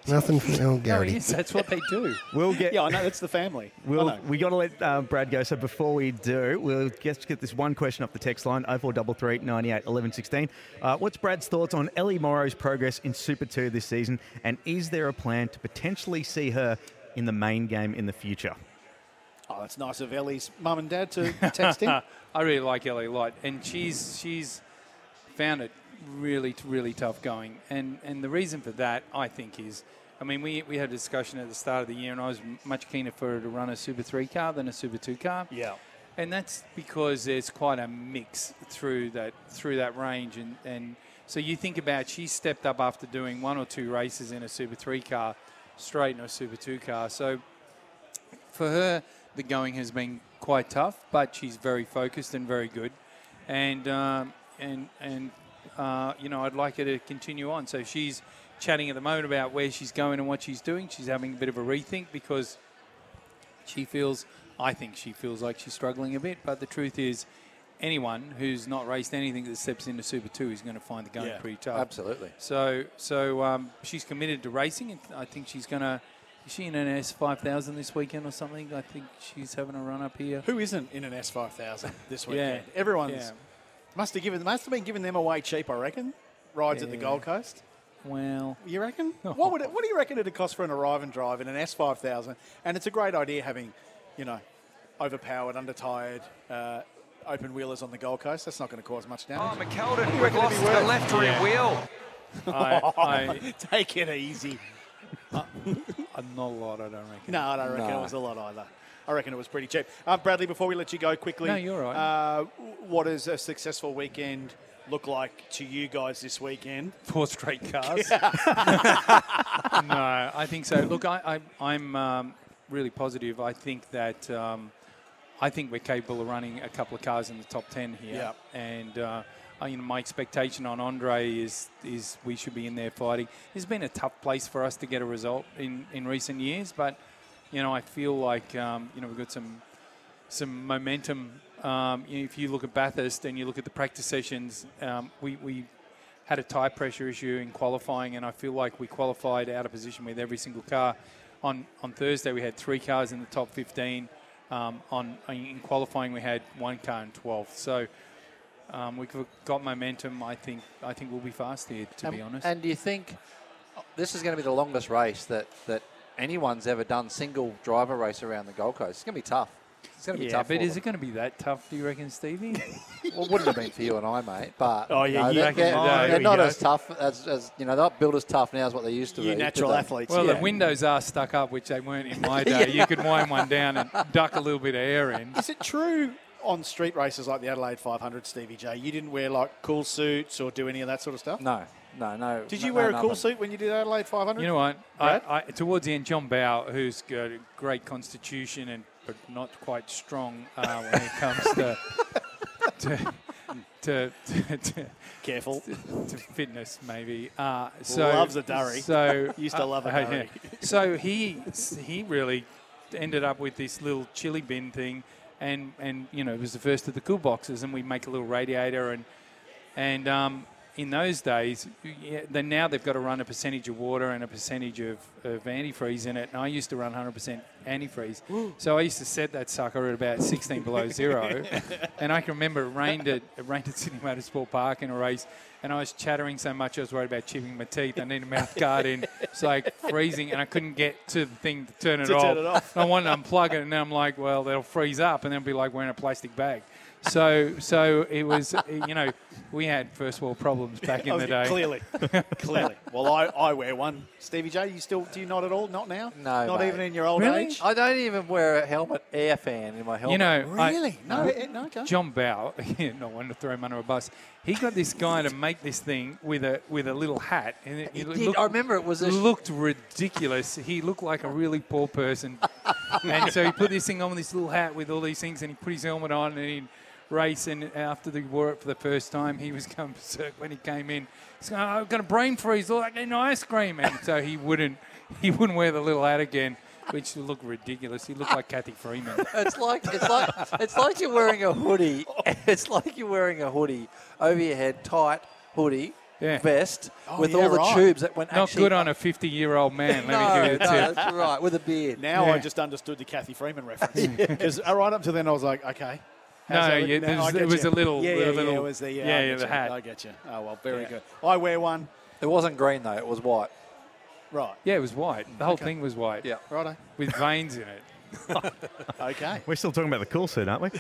Nothing from El No, Garrity. he. That's what they do. We'll get. Yeah, I know. That's the family. We'll, we got to let uh, Brad go. So before we do, we'll just get this one question off the text line 0433 98 11 16. Uh, what's Brad's thoughts on Ellie Morrow's progress in Super 2 this season? And is there a plan to potentially see her in the main game in the future? Oh, that's nice of Ellie's mum and dad to text in. I really like Ellie a lot, and she's she's found it really really tough going, and and the reason for that I think is. I mean, we, we had a discussion at the start of the year, and I was much keener for her to run a Super 3 car than a Super 2 car. Yeah. And that's because there's quite a mix through that through that range, and, and so you think about she stepped up after doing one or two races in a Super 3 car, straight in a Super 2 car. So for her, the going has been quite tough, but she's very focused and very good, and um, and and uh, you know I'd like her to continue on. So she's chatting at the moment about where she's going and what she's doing. She's having a bit of a rethink because she feels, I think she feels like she's struggling a bit. But the truth is, anyone who's not raced anything that steps into Super Two is going to find the going Yeah, pretty tough. Absolutely. So, so um, she's committed to racing, and I think she's going to. Is she in an S five thousand this weekend or something? I think she's having a run up here. Who isn't in an S5000 this weekend? Yeah. Everyone's Yeah. Must have given must have been giving them away cheap, I reckon. Rides at the Gold Coast. Well, You reckon? What would it, what do you reckon it'd cost for an arrive and drive in an S5000? And it's a great idea having, you know, overpowered, undertired, uh, open wheelers on the Gold Coast. That's not going to cause much damage. Oh, McKeldin, you we've lost the left rear Yeah. wheel. I, I, Take it easy. uh, not a lot, I don't reckon. No, I don't reckon No. it was a lot either. I reckon it was pretty cheap. Um, Bradley, before we let you go quickly, No, you're right. Uh, what does a successful weekend look like to you guys this weekend? Four straight cars. no, I think so. Look, I, I, I'm um, really positive. I think that um, I think we're capable of running a couple of cars in the top 10 here. Yep. And, uh, uh, you know, my expectation on Andre is is we should be in there fighting. It's been a tough place for us to get a result in, in recent years, but, you know, I feel like, um, you know, we've got some some momentum. Um, you know, if you look at Bathurst and you look at the practice sessions, um, we, we had a tire pressure issue in qualifying, and I feel like we qualified out of position with every single car. On on Thursday, we had three cars in the top 15. Um, on in qualifying, we had one car in 12th. So um, we've got momentum. I think I think we'll be fast here, to and, be honest. And do you think this is going to be the longest race that, that anyone's ever done single driver race around the Gold Coast? It's going to be tough. It's going to be yeah, tough. but for is them. it going to be that tough? Do you reckon, Stevie? well, wouldn't have been for you and I, mate. But Oh, yeah, no, you- they're, they're- oh, the they're there we not go. as tough as, as you know. They're not built as tough now as what they used to You be. natural they- athletes. Well, yeah. the windows are stuck up, which they weren't in my day. You could wind one down and duck a little bit of air in. Is it true on street races like the Adelaide 500, Stevie J, you didn't wear like cool suits or do any of that sort of stuff? No, no, no. Did you no, wear a cool nothing. suit when you did Adelaide 500? You know what? I, I, towards the end, John Bowe, who's got a great constitution and but not quite strong uh, when it comes to to, to, to, to Careful. to fitness, maybe. Uh, so Loves a durry. So Used to love a uh, yeah. So he he really ended up with this little chili bin thing, and and you know it was the first of the cool boxes, and we make a little radiator and and um, in those days, yeah, then now they've got to run a percentage of water and a percentage of, of antifreeze in it. And I used to run 100% antifreeze. so I used to set that sucker at about 16 below zero. and I can remember it rained at, it rained at Sydney Motorsport Park in a race. And I was chattering so much, I was worried about chipping my teeth. I need a mouth guard in. It's like freezing, and I couldn't get to the thing to turn it To off. turn it off. I wanted to unplug it, and then I'm like, well, they'll freeze up, and then it'll be like wearing a plastic bag. So, so it was, you know, we had first world problems back in Oh, the day. Clearly, clearly. Well, I, I wear one. Stevie J, you still do you not at all? Not now? No, not mate. even in your old Really? age. I don't even wear a helmet air fan in my helmet. You know, I- Really? no, eh, no, okay. John Bowe, no one to throw him under a bus. He got this guy to make this thing with a with a little hat, and it, He it did. looked, I remember it was a sh- looked ridiculous. He looked like a really poor person, and so he put this thing on with this little hat with all these things, and he put his helmet on, and he race. And after he wore it for the first time, he was going berserk when he came in. He's going, "I've got a brain freeze, look like eating ice cream," and so he wouldn't he wouldn't wear the little hat again. Which looked ridiculous. He looked like Cathy Freeman. It's like it's like it's like you're wearing a hoodie. It's like you're wearing a hoodie over your head, tight hoodie, Yeah. vest Oh, with yeah, all the right. tubes that went Not actually good on a 50 year old man, let no, me give you no, that's right, with a beard. Now Yeah. I just understood the Cathy Freeman reference because right up to then I was like, okay. No, How's that yeah, look? there was- I was you. a little- yeah, a yeah, yeah, it was the yeah, yeah, I yeah, get the you. hat. I get you. Oh well, very Yeah. good. I wear one. It wasn't green though; it was white. Right, Yeah, it was white. The whole Okay. thing was white. Yeah. righto. With veins in it. Okay. We're still talking about the cool suit, aren't we?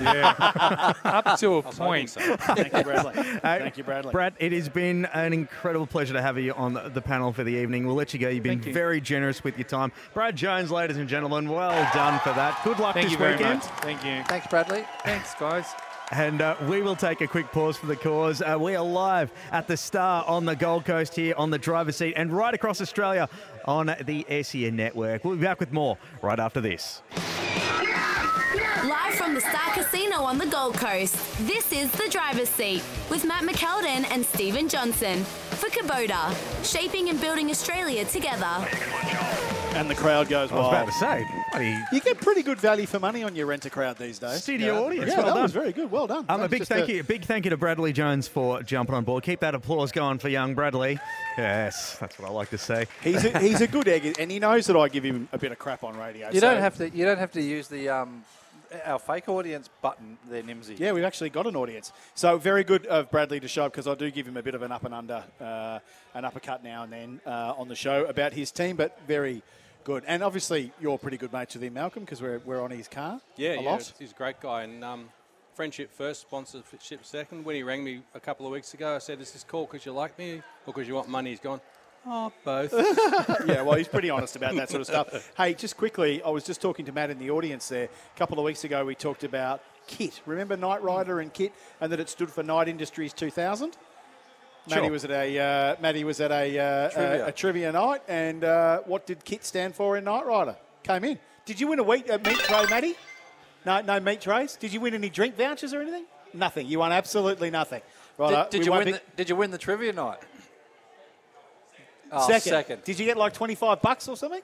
Yeah. Up to a point. Thank you, Bradley. Thank you, Bradley. Brad, it has been an incredible pleasure to have you on the the panel for the evening. We'll let you go. You've been you. very generous with your time. Brad Jones, ladies and gentlemen, well done for that. Good luck Thank this you very weekend. much. Thank you. Thanks, Bradley. Thanks, guys. And uh, we will take a quick pause for the cause. Uh, we are live at the Star on the Gold Coast here on the driver's seat and right across Australia on the SEN network. We'll be back with more right after this. Live from the Star Casino on the Gold Coast, this is The Driver's Seat with Matt McKeldin and Stephen Johnson for Kubota, shaping and building Australia together. And the crowd goes I was wild. about to say, bloody You get pretty good value for money on your rent a crowd these days. Studio yeah. audience, Yeah, well that done. was very good. Well done. Um, That a big just thank you, big thank you to Bradley Jones for jumping on board. Keep that applause going for young Bradley. Yes, that's what I like to say. He's a, he's a good egg, and he knows that I give him a bit of crap on radio. You so- don't have to. You don't have to use the um, our fake audience button there, Nimsy. Yeah, we've actually got an audience. So very good of Bradley to show up because I do give him a bit of an up and under, uh, an uppercut now and then uh, on the show about his team, but very good. And obviously, you're a pretty good mates with him, Malcolm, because we're, we're on his car Yeah, a yeah, lot. he's a great guy. And um, friendship first, sponsorship second. When he rang me a couple of weeks ago, I said, "Is this call because you like me or because you want money?" He's gone, "Oh, both." yeah, well, he's pretty honest about that sort of stuff. Hey, just quickly, I was just talking to Matt in the audience there. A couple of weeks ago, we talked about KITT. Remember Knight Rider and KITT, and that it stood for Knight Industries 2000? Sure. was at a uh, Matty was at a, uh, Trivia. a, a trivia night, and uh, what did KITT stand for in Knight Rider? Came in. Did you win a week uh, meat tray, Matty? No, no meat trays. Did you win any drink vouchers or anything? Nothing. You won absolutely nothing. Right. Did, did you win? The, did you win the trivia night? Oh, second. second. Did you get like 25 bucks or something?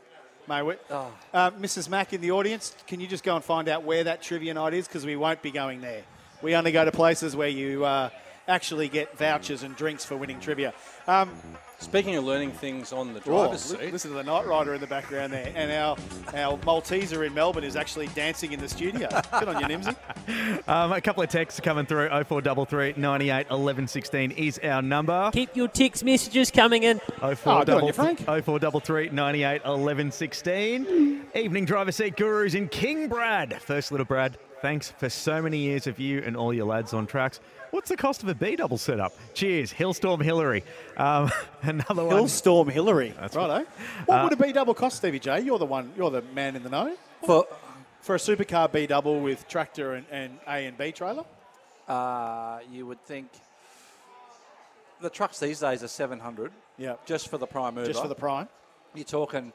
Mate, we- Oh. uh, Mrs. Mack in the audience, can you just go and find out where that trivia night is? Because we won't be going there. We only go to places where you uh, actually get vouchers and drinks for winning trivia. Um, Speaking of learning things on the oh, driver's li- seat, listen to the Knight Rider in the background there. And our, our Malteser in Melbourne is actually dancing in the studio. Good on you, Nimsy. Um, a couple of texts coming through 0433 98 11 16 is our number. Keep your text messages coming in. 0433 0433 98 11 16. Evening driver seat gurus in King Brad. First, little Brad, thanks for so many years of you and all your lads on tracks. What's the cost of a B double setup? Cheers, Hillstorm Hillary. Um, another one. Hillstorm Hillary. That's Righto. What Uh, would a B double cost, Stevie J? You're the one. You're the man in the know. For for a supercar B double with tractor and, and A and B trailer. Uh, you would think the trucks these days are 700. Yeah. Just for the prime mover. Just for the prime. You're talking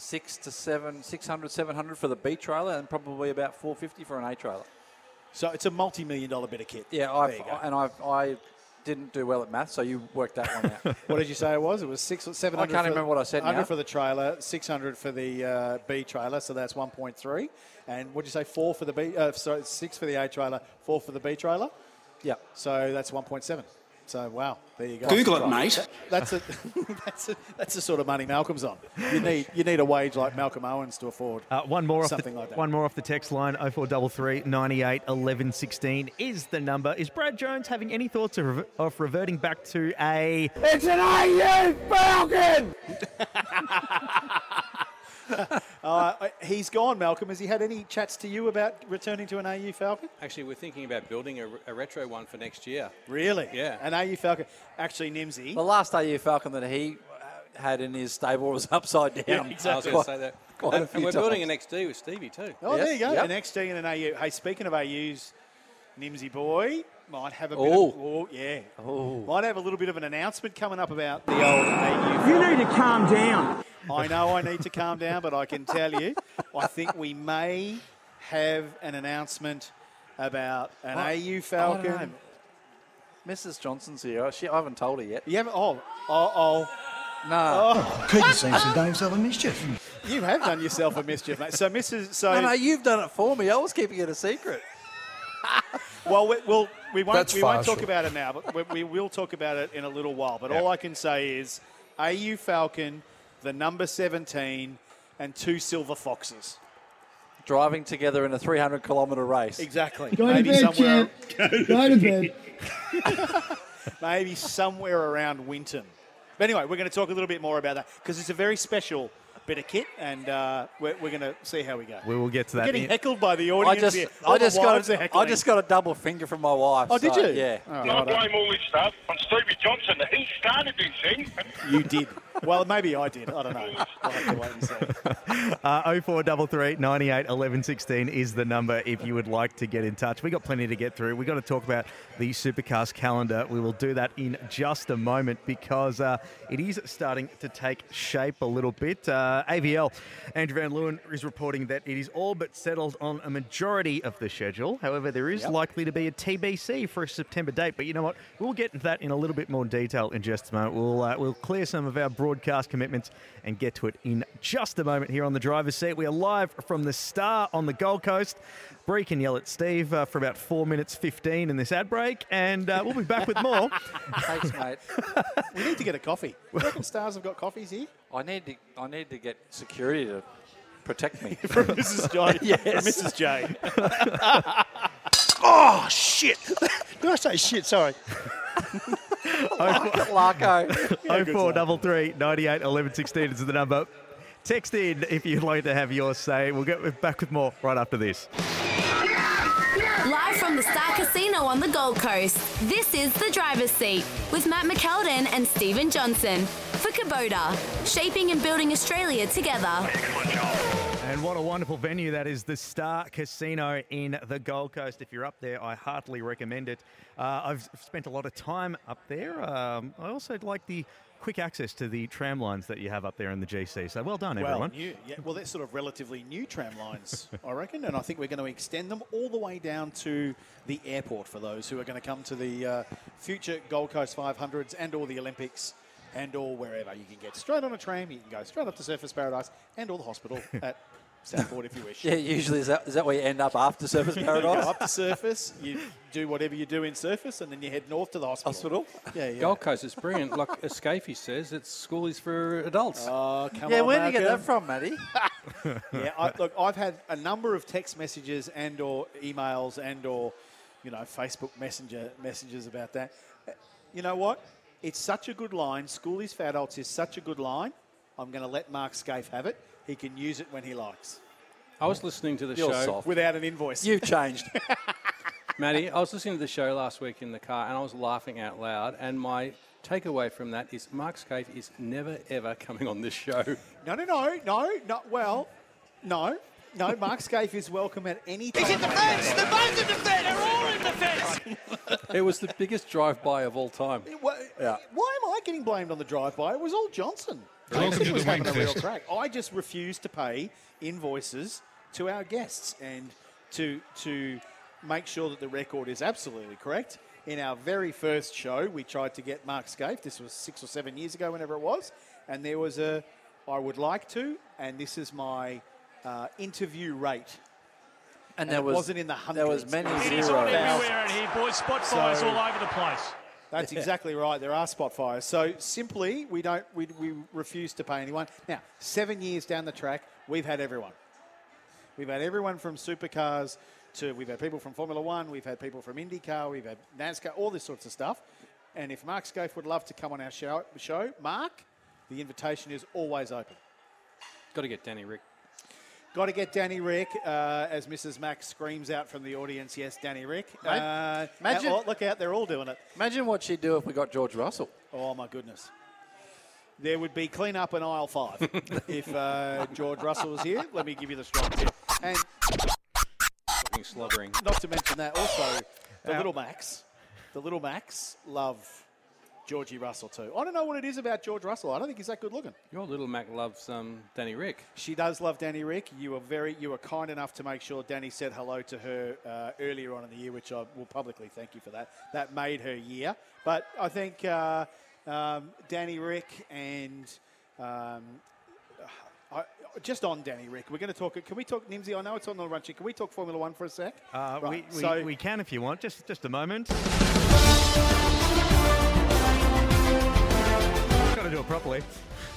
six to seven, 600, 700 for the B trailer and probably about 450 for an A trailer. So it's a multi-million dollar bit of kit. Yeah, I've, you and I've, I didn't do well at math, so you worked that one out. What did you say it was? It was six or seven I can't remember what I said 100 now. for the trailer, six hundred for the uh, B trailer, so that's one point three. And what did you say? Four for the B. Uh, sorry, six for the A trailer, four for the B trailer. Yeah. So that's one point seven. So wow, there you go. Google it, mate. That's a that's a that's the sort of money Malcolm's on. You need you need a wage like Malcolm Owens to afford. Uh, one more off something the, like that. One more off the text line 0433 98 11 16 is the number. Is Brad Jones having any thoughts of, of reverting back to a It's an AU Falcon! Uh, he's gone, Malcolm. Has he had any chats to you about returning to an AU Falcon? actually, we're thinking about building a, a retro one for next year. Really? Yeah. An AU Falcon. Actually, Nimsy. the last AU Falcon that he uh, had in his stable was upside down. Yeah, I was exactly. going to say that. Quite a and, few and we're times. building an XD with Stevie too. Oh, Yes, there you go. yep. An XD and an AU. Hey, speaking of AUs, Nimsy boy might have a bit Oh. of. Oh, yeah. Oh. Might have a little bit of an announcement coming up about the old AU. You need to calm down. I know I need to calm down, but I can tell you, I think we may have an announcement about an I- I AU Falcon. know. Mrs. Johnson's here. She, I haven't told her yet. You haven't? Oh, oh, oh. No. Could you see some damn self mischief? You have done yourself a mischief, mate. So, Mrs. So, No, no, you've done it for me. I was keeping it a secret. Well, we, we'll, we won't, That's we won't talk partial. about it now, but we, we will talk about it in a little while. But all I can say is AU Falcon, the number 17, and two silver foxes. Driving together in a 300 kilometre race. Exactly. Go to maybe bed, somewhere, champ. Go to bed. maybe somewhere around Winton. But anyway, we're going to talk a little bit more about that because it's a very special bit of kit, and uh, we're, we're going to see how we go. We will get to We're that. getting in- heckled by the I audience just, here. I just got, a, I just got a double finger from my wife. Oh, did so, you? Yeah. Oh, Don't righto. blame all this stuff on Stevie Johnson. He started this thing. You did. Well, maybe I did. I don't know. We'll have to wait and see. Uh, 0433 98 11 16 is the number if you would like to get in touch. We've got plenty to get through. we got to talk about the Supercars calendar. We will do that in just a moment because uh, it is starting to take shape a little bit. Uh, AVL, Andrew Van Leeuwen is reporting that it is all but settled on a majority of the schedule. However, there is Yep. likely to be a TBC for a September date. But you know what? We'll get into that in a little bit more detail in just a moment. We'll, uh, we'll clear some of our broadcast commitments and get to it in just a moment here on the driver's seat. We are live from the Star on the Gold Coast. Bree can yell at Steve uh, for about four minutes 15 in this ad break, and uh, we'll be back with more. Thanks, mate. We need to get a coffee. You reckon Stars have got coffees here? I need to, I need to get security to protect me. From Mrs. J. Yes. From Mrs. J. Oh, shit. Did I say shit? Sorry. Larko. Yeah, good 0433 98 11 16 is the number. Text in if you'd like to have your say. We'll get back with more right after this. Live from the Star Casino on the Gold Coast, this is The Driver's Seat with Matt McKeldin and Stephen Johnson for Kubota, shaping and building Australia together. And what a wonderful venue that is, the Star Casino in the Gold Coast. If you're up there, I heartily recommend it. Uh, I've spent a lot of time up there. Um, I also like the quick access to the tram lines that you have up there in the GC. So well done, well, everyone. new, yeah, well, they're sort of relatively new tram lines, I reckon, and I think we're going to extend them all the way down to the airport for those who are going to come to the uh, future Gold Coast 500s and or the Olympics and or wherever. You can get straight on a tram, you can go straight up to Surfers Paradise and or the hospital at Southport if you wish. Yeah, usually is that, is that where you end up after Surfers You Paradise? go up to Surfers, you do whatever you do in Surfers, and then you head north to the hospital. Hospital? Yeah, yeah. Gold Coast is brilliant. like Escafie says, it's school is for adults. Oh, come yeah, on, where did you get Malcolm. that from, Matty? yeah, I, look, I've had a number of text messages and or emails and or, you know, Facebook Messenger messages about that. Uh, You know what? It's such a good line. School is for adults is such a good line. I'm going to let Mark Skaife have it. He can use it when he likes. I was listening to the You're show. soft. Without an invoice. You've changed. Matty, I was listening to the show last week in the car and I was laughing out loud. And my takeaway from that is Mark Skaife is never, ever coming on this show. No, no, no, no, not well. No, no. Mark Skaife is welcome at any time. He's in the fence. They're both in the fence. They're all in the fence. it was the biggest drive-by of all time. Why, Yeah. why am I getting blamed on the drive-by? It was all Johnson. Welcome to the having real crack. I just refuse to pay invoices to our guests and to to make sure that the record is absolutely correct. In our very first show, we tried to get Mark Skaife. This was six or seven years ago, whenever it was, and there was a I would like to, and this is my uh, interview rate. And, And there it was wasn't in the There was many It zeros. is on Everywhere in here, boys. Spot fires So- all over the place. That's exactly right. There are spot fires. So simply, we don't we, we refuse to pay anyone. Now, seven years down the track, we've had everyone. We've had everyone from supercars to we've had people from Formula One, we've had people from IndyCar, we've had NASCAR, all this sorts of stuff. And if Mark Skaife would love to come on our show, show Mark, the invitation is always open. Got to get Danny Rick. Got to get Danny Rick, uh, as Mrs. Max screams out from the audience. Yes, Danny Rick. Uh, imagine- oh, look out, they're all doing it. Imagine what she'd do if we got George Russell. Oh my goodness. There would be clean up in aisle five if uh, George Russell was here. Let me give you the strong tip. And slobbering. not to mention that, also the little Max, the little Max love Georgie Russell too. I don't know what it is about George Russell. I don't think he's that good looking. Your little Mac loves um, Danny Rick. She does love Danny Rick. You were very, you were kind enough to make sure Danny said hello to her uh, earlier on in the year, which I will publicly thank you for that. That made her year. But I think uh, um, Danny Rick and um, I, just on Danny Rick, we're going to talk. Can we talk Nimsy? I know it's on the run sheet. Can we talk Formula One for a sec? Uh, Right, we, we, so- we can if you want. Just just a moment. To do it properly.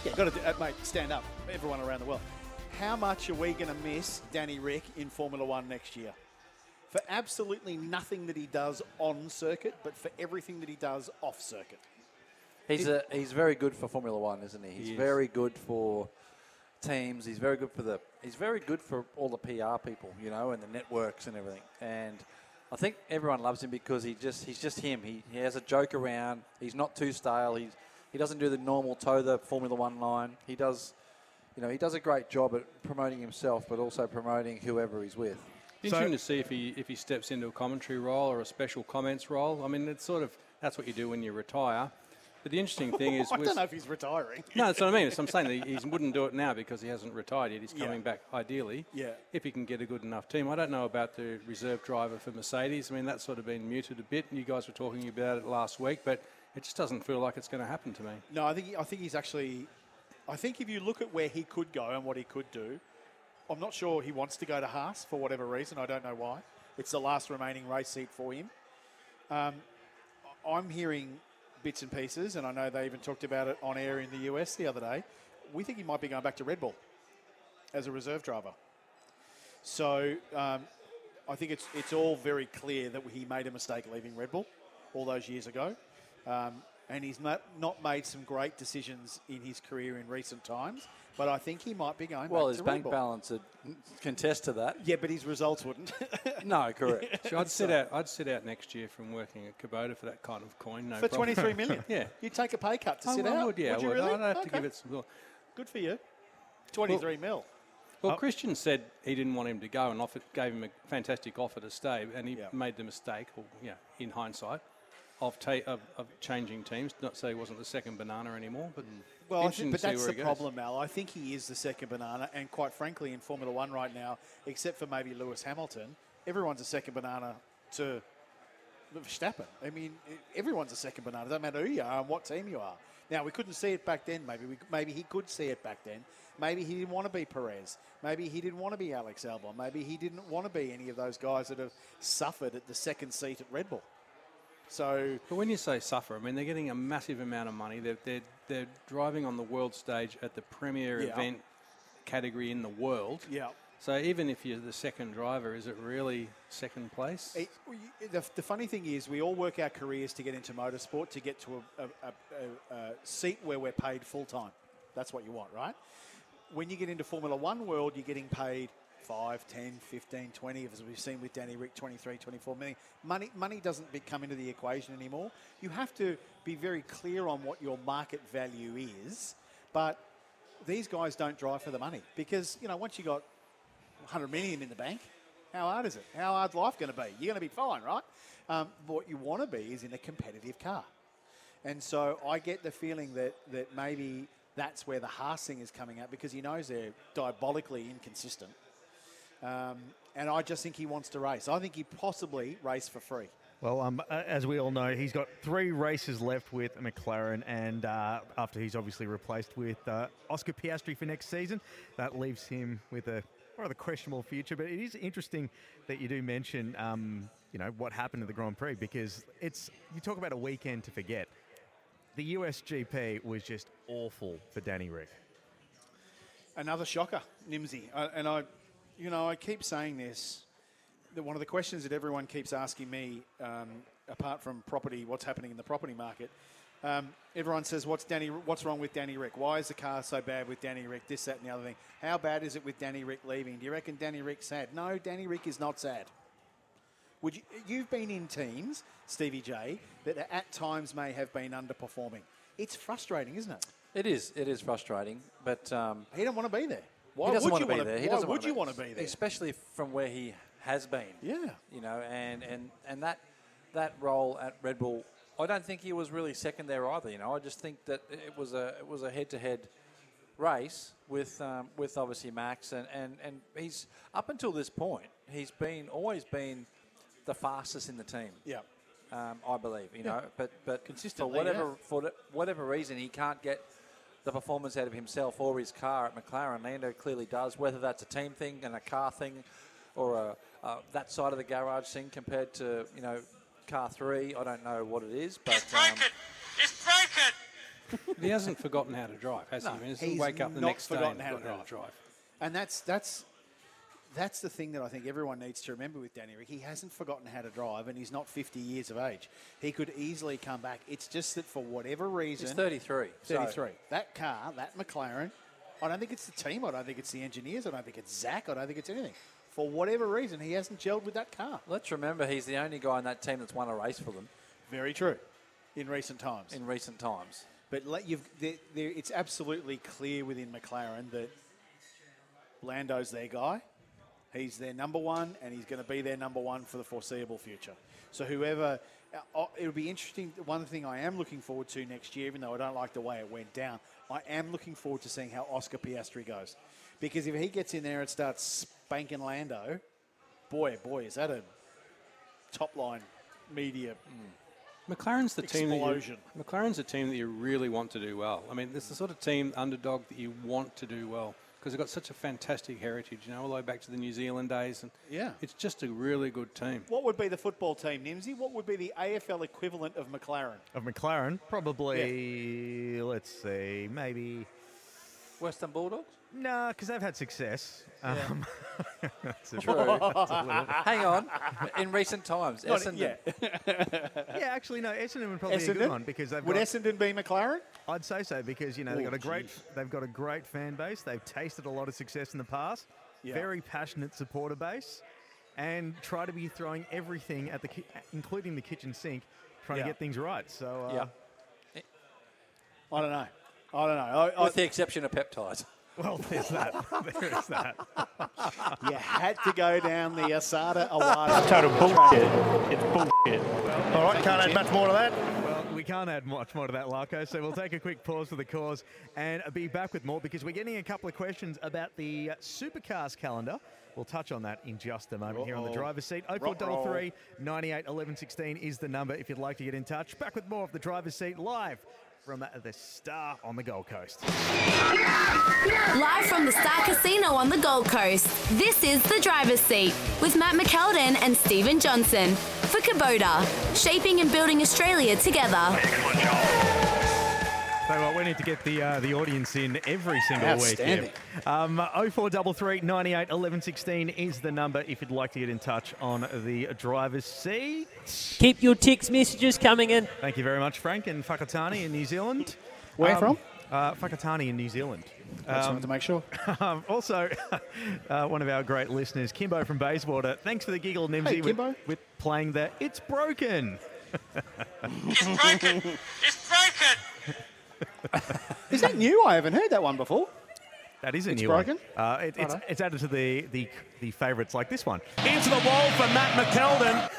Yeah, got to do, uh, mate. Stand up, everyone around the world. How much are we going to miss Danny Rick in Formula One next year? For absolutely nothing that he does on circuit, but for everything that he does off circuit. He's a, he's very good for Formula One, isn't he? He's He is. very good for teams. He's very good for the. He's very good for all the PR people, you know, and the networks and everything. And I think everyone loves him because he just he's just him. He, he has a joke around. He's not too stale. He's he doesn't do the normal toe the Formula One line. He does, you know, he does a great job at promoting himself, but also promoting whoever he's with. Interesting to see if he if he steps into a commentary role or a special comments role. I mean, it's sort of that's what you do when you retire. But the interesting thing is, I with- don't know if he's retiring. no, that's what I mean. So I'm saying that he he wouldn't do it now because he hasn't retired yet. He's Yeah. coming back ideally. Yeah. If he can get a good enough team. I don't know about the reserve driver for Mercedes. I mean, that's sort of been muted a bit. And you guys were talking about it last week, but it just doesn't feel like it's going to happen to me. No, I think I think he's actually. I think if you look at where he could go and what he could do, I'm not sure he wants to go to Haas for whatever reason. I don't know why. It's the last remaining race seat for him. Um, I'm hearing bits and pieces, and I know they even talked about it on air in the US the other day. We think he might be going back to Red Bull as a reserve driver. So um, I think it's it's all very clear that he made a mistake leaving Red Bull all those years ago, um, and he's not not made some great decisions in his career in recent times. But I think he might be going. Well, back his to bank Bull. balance would contest to that. Yeah, but his results wouldn't. No, correct. So I'd sit out. I'd sit out next year from working at Kubota for that kind of coin. No For 23 million. yeah. You'd take a pay cut to I sit would- I out. would, yeah, Would you I would. really? I'd have to give it some thought. Good for you. 23 mil. Well, Christian said he didn't want him to go and offered, gave him a fantastic offer to stay, and he Yeah. made the mistake, or yeah, in hindsight, of, ta- of, of changing teams. Not say he wasn't the second banana anymore, but mm. Well, I think, but that's the problem, Mal. I think he is the second banana, and quite frankly, in Formula One right now, except for maybe Lewis Hamilton, everyone's a second banana to Verstappen. I mean, everyone's a second banana. Doesn't matter who you are and what team you are. Now we couldn't see it back then. Maybe we, maybe he could see it back then. Maybe he didn't want to be Perez. Maybe he didn't want to be Alex Albon. Maybe he didn't want to be any of those guys that have suffered at the second seat at Red Bull. So But when you say suffer, I mean they're getting a massive amount of money. They're they're, they're driving on the world stage at the premier Yeah. event category in the world. Yeah. So even if you're the second driver, is it really second place? It, the, the funny thing is, we all work our careers to get into motorsport, to get to a, a, a, a, a seat where we're paid full time. That's what you want, right? When you get into Formula One world, you're getting paid 5, 10, 15, 20, as we've seen with Danny Rick, 23, 24 million. Money, money doesn't come into the equation anymore. You have to be very clear on what your market value is, but these guys don't drive for the money because, you know, once you got 100 million in the bank, how hard is it? How hard's life going to be? You're going to be fine, right? Um, what you want to be is in a competitive car. And so I get the feeling that, that maybe that's where the Haasing is coming out because he knows they're diabolically inconsistent. Um, and I just think he wants to race. I think he possibly race for free. Well, um, as we all know, he's got three races left with McLaren, and uh, after he's obviously replaced with uh, Oscar Piastri for next season, that leaves him with a rather questionable future. But it is interesting that you do mention, um, you know, what happened at the Grand Prix because it's you talk about a weekend to forget. The USGP was just awful for Danny Rick. Another shocker, Nimsy. I, and I, you know, I keep saying this. That one of the questions that everyone keeps asking me, um, apart from property, what's happening in the property market, um, everyone says, "What's Danny? What's wrong with Danny Rick? Why is the car so bad with Danny Rick? This, that, and the other thing. How bad is it with Danny Rick leaving? Do you reckon Danny Rick's sad? No, Danny Rick is not sad. Would you, you've been in teams, Stevie J, that at times may have been underperforming. It's frustrating, isn't it? It is. It is frustrating, but um, He don't want to be there. Why he doesn't would want you to be want there. He Why doesn't would want you want to be there? especially from where he has been. Yeah. you know, and and and that that role at Red Bull, I don't think he was really second there either. You know, I just think that it was a it was a head to head race with um, with obviously Max, and, and and he's up until this point, he's been always been the fastest in the team. Yeah. Um, I believe, you Yeah. know, but but for whatever yeah. for whatever reason he can't get the performance out of himself or his car at McLaren. Lando clearly does, whether that's a team thing and a car thing, or a, uh, that side of the garage thing compared to you know car three. I don't know what it is, but um, It's broken! he hasn't forgotten how to drive, has No, he? I mean, he's he's wake up the next day forgotten how to drive. And that's that's that's the thing that I think everyone needs to remember with Danny Rick. He hasn't forgotten how to drive, and he's not 50 years of age. He could easily come back. It's just that for whatever reason, he's 33. so- 33. That car, that McLaren, I don't think it's the team. I don't think it's the engineers. I don't think it's Zak. I don't think it's anything. For whatever reason, he hasn't gelled with that car. Let's remember he's the only guy in that team that's won a race for them Very true. In recent times. in recent times. But let you've, there, there, it's absolutely clear within McLaren that Lando's their guy. He's their number one, and he's going to be their number one for the foreseeable future. So whoever, uh, it'll be interesting. One thing I am looking forward to next year, even though I don't like the way it went down, I am looking forward to seeing how Oscar Piastri goes. Because if he gets in there and starts spanking Lando, boy, boy, is that a top line media McLaren's the team. That you, McLaren's a team that you really want to do well. I mean, it's the sort of team underdog that you want to do well because they've got such a fantastic heritage. You know, all the way back to the New Zealand days, and Yeah. it's just a really good team. What would be the football team, Nimsy? What would be the AFL equivalent of McLaren? Of McLaren, probably, let's see, maybe. Western Bulldogs? No, because they've had success. Um, that's a- True. Hang on. In recent times, Not- Essendon. yeah. yeah, actually, no. Essendon would probably be a good one because they've Would got. Essendon be McLaren? I'd say so because you know they've Oh, got a great geez. they've got a great fan base. They've tasted a lot of success in the past. Yeah. Very passionate supporter base, and try to be throwing everything at the ki- including the kitchen sink, trying Yeah. to get things right. So uh, Yeah. I don't know. I don't know. I, I, With the exception of peptides. Well, there's that. There's that. You had to go down the Asada Awada. Total bullshit. It's bullshit. All right, can't add much more to that. Well, we can't add much more to that, Larko, so we'll take a quick pause for the cause and be back with more because we're getting a couple of questions about the uh, Supercars calendar. We'll touch on that in just a moment here on the driver's seat. Rock 0433 98 11 16 is the number if you'd like to get in touch. Back with more of the driver's seat live from the Star on the Gold Coast. Live from the Star Casino on the Gold Coast, this is The Driver's Seat with Matt McKeldin and Stephen Johnson for Kubota, shaping and building Australia together. So what, we need to get the uh, the audience in every single week. Outstanding. Here. Um, 0433 98 11 16 is the number if you'd like to get in touch on the driver's seat. Keep your text messages coming in. Thank you very much, Frank, in Whakatane in New Zealand. Where from? Uh, Whakatane in New Zealand. I just wanted to make sure. um, also, uh, one of our great listeners, Kimbo from Bayswater. Thanks for the giggle, Nimsy, Hey, with, Kimbo. with playing the It's Broken. It's broken. It's broken. Is that new? I haven't heard that one before. That is a It's new broken? one. Uh, it, it's, Righto. it's added to the, the, the favourites like this one. Into the wall for Matt McKeldin.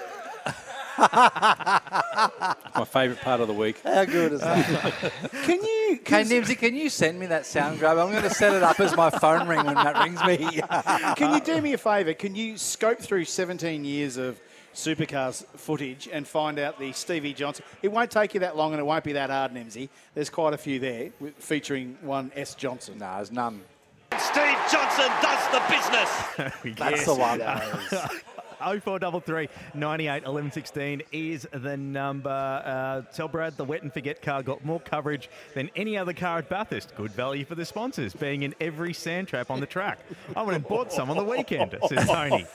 My favourite part of the week. How good is that? Can you? Hey, Nimsy, can you send me that sound grab? I'm going to set it up as my phone ring when Matt rings me. Can you do me a favour? Can you scope through 17 years of supercars footage and find out the Stevie Johnson? It won't take you that long and it won't be that hard, Nimsy. There's quite a few there featuring one S Johnson. no, there's none. Steve Johnson does the business. That's the one. 0433 98 11 16 is the number. Uh, tell Brad the wet and forget car got more coverage than any other car at Bathurst. Good value for the sponsors, being in every sand trap on the track. I went and bought some on the weekend, says Tony.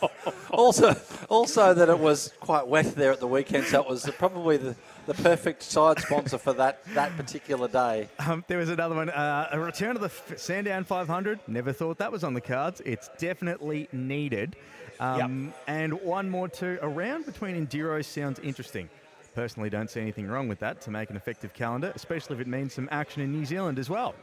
also, also that it was quite wet there at the weekend, so it was probably the, the perfect side sponsor for that, that particular day. Um, there was another one. Uh, a return of the F- Sandown 500. Never thought that was on the cards. It's definitely needed. Um, And one more too. A round between Enduros sounds interesting. Personally, don't see anything wrong with that to make an effective calendar, especially if it means some action in New Zealand as well.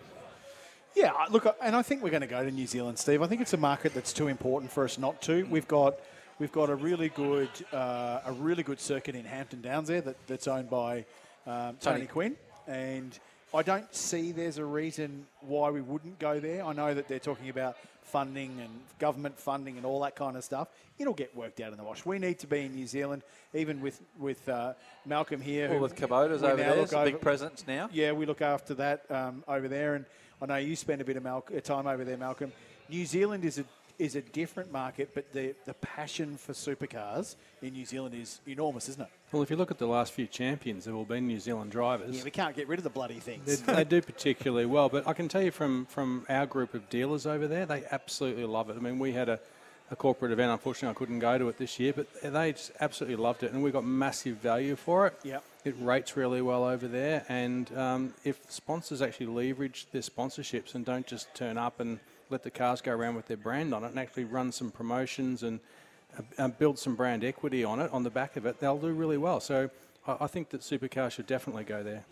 Yeah, look, and I think we're going to go to New Zealand, Steve. I think it's a market that's too important for us not to. We've got we've got a really good uh, a really good circuit in Hampton Downs there that, that's owned by um, Tony, Tony. Quinn, and I don't see there's a reason why we wouldn't go there. I know that they're talking about funding and government funding and all that kind of stuff. It'll get worked out in the wash. We need to be in New Zealand, even with with uh, Malcolm here. Well, with Kubota's over there, a big presence now. yeah, we look after that um, over there, and I know you spend a bit of Mal- uh, time over there, Malcolm. New Zealand is a is a different market, but the the passion for supercars in New Zealand is enormous, isn't it? Well, if you look at the last few champions, they've all been New Zealand drivers. Yeah, we can't get rid of the bloody things. they do particularly well, but I can tell you from, from our group of dealers over there, they absolutely love it. I mean, we had a, a corporate event. Unfortunately, I couldn't go to it this year, but they just absolutely loved it, and we got massive value for it. Yep. It rates really well over there, and um, if sponsors actually leverage their sponsorships and don't just turn up and let the cars go around with their brand on it, and actually run some promotions and uh, uh, build some brand equity on it, on the back of it, they'll do really well. So I, I think that supercars should definitely go there.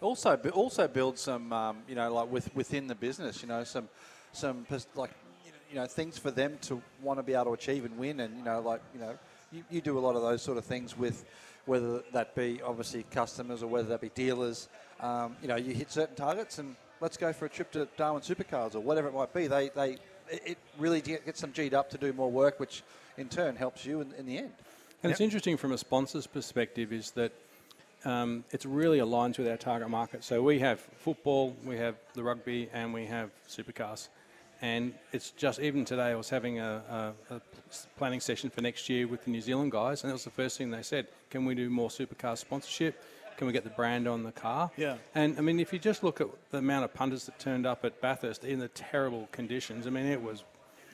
Also, also build some, um, you know, like with, within the business, you know, some, some like, you know, you know, things for them to want to be able to achieve and win, and you know, like, you know, you, you do a lot of those sort of things with, whether that be obviously customers or whether that be dealers. Um, you know, you hit certain targets, and let's go for a trip to Darwin Supercars or whatever it might be. They, they, it it really get- gets them G'd up to do more work, which in turn helps you in, in the end. And it's interesting from a sponsor's perspective is that um, it's really aligns with our target market. So we have football, we have the rugby, and we have supercars. And it's just even today I was having a, a, a planning session for next year with the New Zealand guys, and that was the first thing they said: Can we do more supercar sponsorship? Can we get the brand on the car? Yeah. And I mean, if you just look at the amount of punters that turned up at Bathurst in the terrible conditions, I mean, it was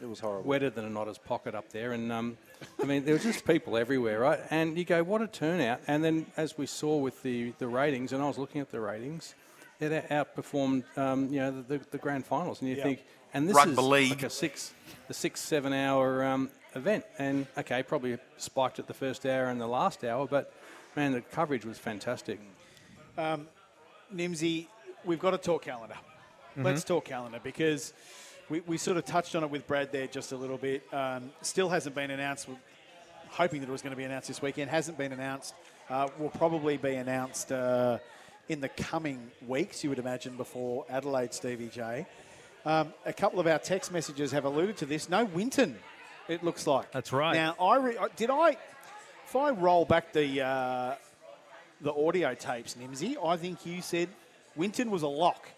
It was horrible. wetter than an otter's pocket up there. And um, I mean, there were just people everywhere, right? And you go, what a turnout. And then, as we saw with the, the ratings, and I was looking at the ratings, it outperformed, um, you know, the, the, the grand finals. And you Yeah. think, and this Rugby is league. like a six, a six, seven hour um, event. And okay, probably spiked at the first hour and the last hour, but man, the coverage was fantastic. Nimsy, we've got to talk calendar. Let's talk calendar because we, we sort of touched on it with Brad there just a little bit. Um, still hasn't been announced. We're hoping that it was going to be announced this weekend. Hasn't been announced. Uh, will probably be announced uh, in the coming weeks, you would imagine, before Adelaide, Stevie J. Um, a couple of our text messages have alluded to this. No Winton, it looks like. That's right. Now, I re- did I, if I roll back the uh, the audio tapes, Nimsy, I think you said Winton was a lock.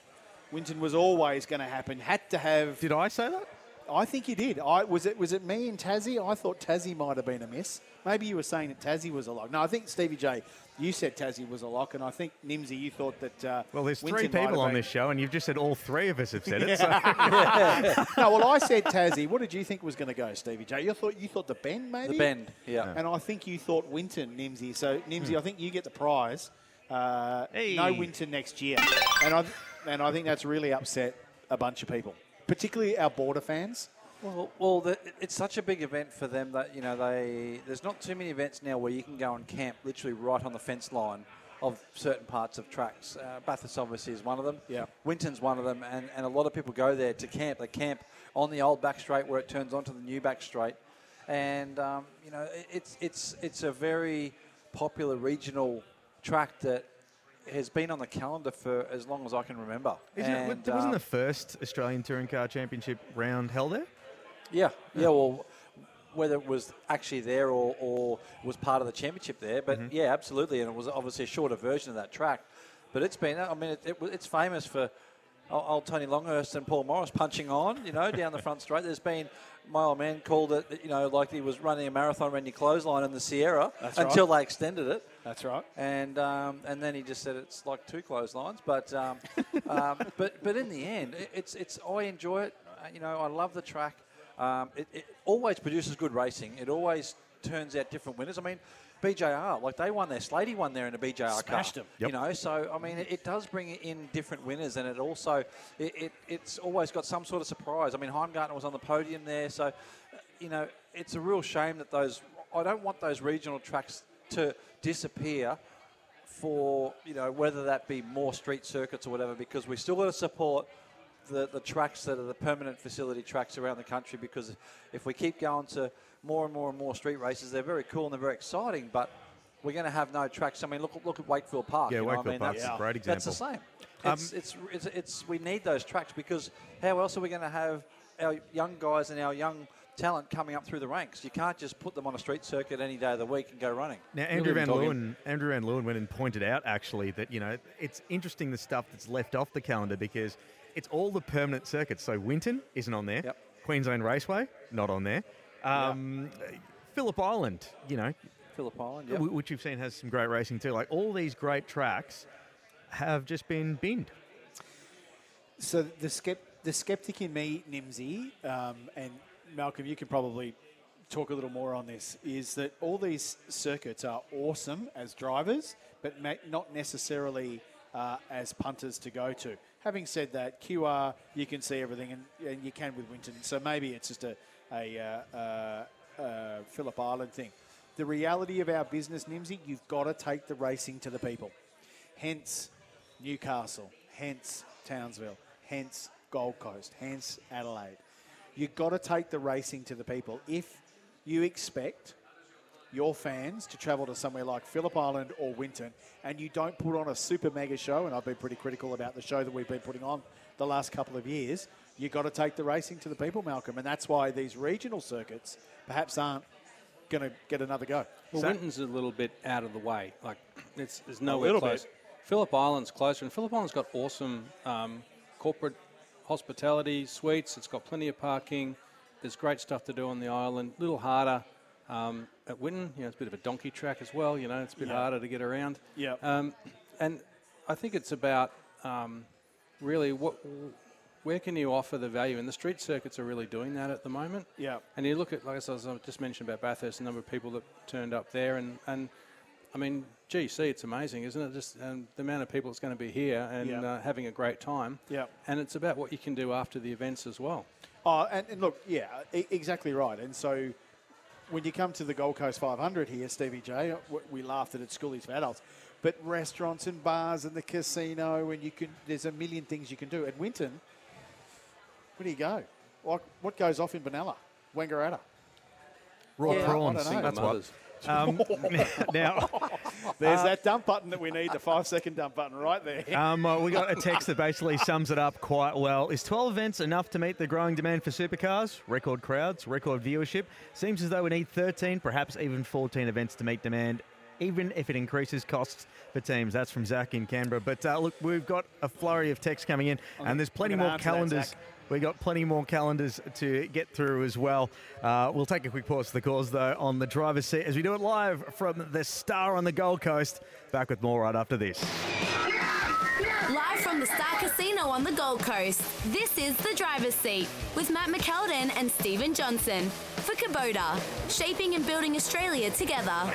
Winton was always going to happen. Had to have. Did I say that? I think you did. I was it. Was it me and Tassie? I thought Tassie might have been a miss. Maybe you were saying that Tassie was a lock. No, I think Stevie J. You said Tassie was a lock, and I think Nimsy, you thought that. Uh, Well, there's three Winton might people on been- this show, and you've just said all three of us have said it. So. no, well, I said Tassie. What did you think was going to go, Stevie J? You thought you thought the bend, maybe The bend, yeah. And I think you thought Winton, Nimsy. So Nimsy, Hmm. I think you get the prize. Uh, No Winton next year, and I and I think that's really upset a bunch of people, particularly our border fans. Well, well, the, it's such a big event for them that you know they. There's not too many events now where you can go and camp literally right on the fence line of certain parts of tracks. Uh, Bathurst obviously is one of them. Yeah. Winton's one of them, and, and a lot of people go there to camp. They camp on the old back straight where it turns onto the new back straight, and um, you know it, it's it's it's a very popular regional track that has been on the calendar for as long as I can remember. Isn't it, wasn't um, the first Australian Touring Car Championship round held there? Yeah, yeah. Well, whether it was actually there or, or was part of the championship there, but Mhm. yeah, absolutely, and it was obviously a shorter version of that track. But it's been, I mean, it, it, it's famous for old, old Tony Longhurst and Paul Morris punching on, you know, down the front straight. There's been my old man called it, you know, like he was running a marathon around your clothesline in the Sierra That's until right. they extended it. That's right. And um, and then he just said it's like two clotheslines, but um, um, but but in the end, it, it's it's I enjoy it. Uh, You know, I love the track. Um, it, it always produces good racing. It always turns out different winners. I mean, BJR like they won their Slady won there in a BJR Smashed car. them. You know, so I mean, it, it does bring in different winners, and it also it, it, it's always got some sort of surprise. I mean, Heimgartner was on the podium there, so uh, you know, it's a real shame that those. I don't want those regional tracks to disappear for you know whether that be more street circuits or whatever, because we still got to support the, the tracks that are the permanent facility tracks around the country. Because if we keep going to more and more and more street races, they're very cool and they're very exciting, but we're going to have no tracks. I mean, look look at Wakefield Park. Yeah, you know, I Wakefield mean, Park's that's, a great example. That's the example. same. Um, It's, it's, it's, it's we need those tracks because how else are we going to have our young guys and our young talent coming up through the ranks? You can't just put them on a street circuit any day of the week and go running. Now, Andrew Van Leeuwen, Andrew Van Leeuwen went and pointed out actually that you know it's interesting the stuff that's left off the calendar because it's all the permanent circuits. So Winton isn't on there. Queensland Raceway not on there. Um, Phillip Island, you know, Phillip Island, yep. which you've seen has some great racing too. Like all these great tracks have just been binned. So the skept- the skeptic in me, Nimsy, um, and Malcolm, you can probably talk a little more on this. Is that all these circuits are awesome as drivers, but not necessarily uh, as punters to go to. Having said that, QR you can see everything, and, and you can with Winton. So maybe it's just a a uh, uh, uh, Phillip Island thing. The reality of our business, Nimsy, you've got to take the racing to the people. Hence Newcastle, hence Townsville, hence Gold Coast, hence Adelaide. You've got to take the racing to the people. If you expect your fans to travel to somewhere like Phillip Island or Winton and you don't put on a super mega show, and I've been pretty critical about the show that we've been putting on the last couple of years, you've got to take the racing to the people, Malcolm. And that's why these regional circuits perhaps aren't going to get another go. Well, Winton's a little bit out of the way. Like, it's, it's nowhere little close. bit. Phillip Island's closer, and Phillip Island's got awesome um, corporate hospitality suites. It's got plenty of parking. There's great stuff to do on the island. A little harder um, at Winton. You know, it's a bit of a donkey track as well. You know, it's a bit Yeah. harder to get around. Yeah. Um, and I think it's about um, really what. Where can you offer the value? And the street circuits are really doing that at the moment. Yeah. And you look at, like I was I just mentioned about Bathurst, the number of people that turned up there, and, and I mean, GC, it's amazing, isn't it? Just um, the amount of people that's going to be here and Yeah. uh, having a great time. Yeah. And it's about what you can do after the events as well. Oh, and, and look, yeah, e- exactly right. And so when you come to the Gold Coast 500 here, Stevie J, we laughed at it, schoolies for adults. but restaurants and bars and the casino, and you can. There's a million things you can do. At Winton, where do you go? Like what goes off in Benalla? Wangaratta. Raw Yeah, I prawns. don't know. That's what. Um, now, There's uh, that dump button that we need, the five second dump button right there. Um, uh, we got a text that basically sums it up quite well. Is 12 events enough to meet the growing demand for supercars? Record crowds, record viewership. Seems as though we need 13, perhaps even 14 events to meet demand, even if it increases costs for teams. That's from Zach in Canberra. But uh, look, we've got a flurry of texts coming in, I'm- and there's plenty more that, calendars. Zach. We got plenty more calendars to get through as well. Uh, we'll take a quick pause for the cause though on the driver's seat as we do it live from the Star on the Gold Coast. Back with more right after this. Live from the Star Casino on the Gold Coast, this is The Driver's Seat with Matt McKeldin and Stephen Johnson for Kubota, shaping and building Australia together.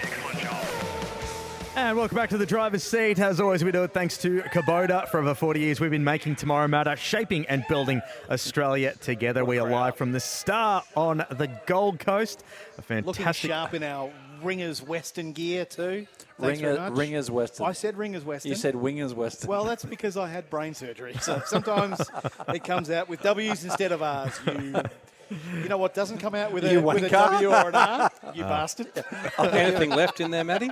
And welcome back to the driver's seat. As always, we do it thanks to Kubota. For over 40 years, we've been making tomorrow matter, shaping and building Australia together. We are live from the Star on the Gold Coast. A fantastic. Looking fantastic. sharp in our Ringers Western gear too. Thanks Ringer- very much. Ringers Western. I said Ringers Western. You said Wingers Western. Well, that's because I had brain surgery. So sometimes it comes out with W's instead of R's. You, you know what doesn't come out with a, You with a wanker. W or an R? You Uh. bastard. Anything left in there, Matty?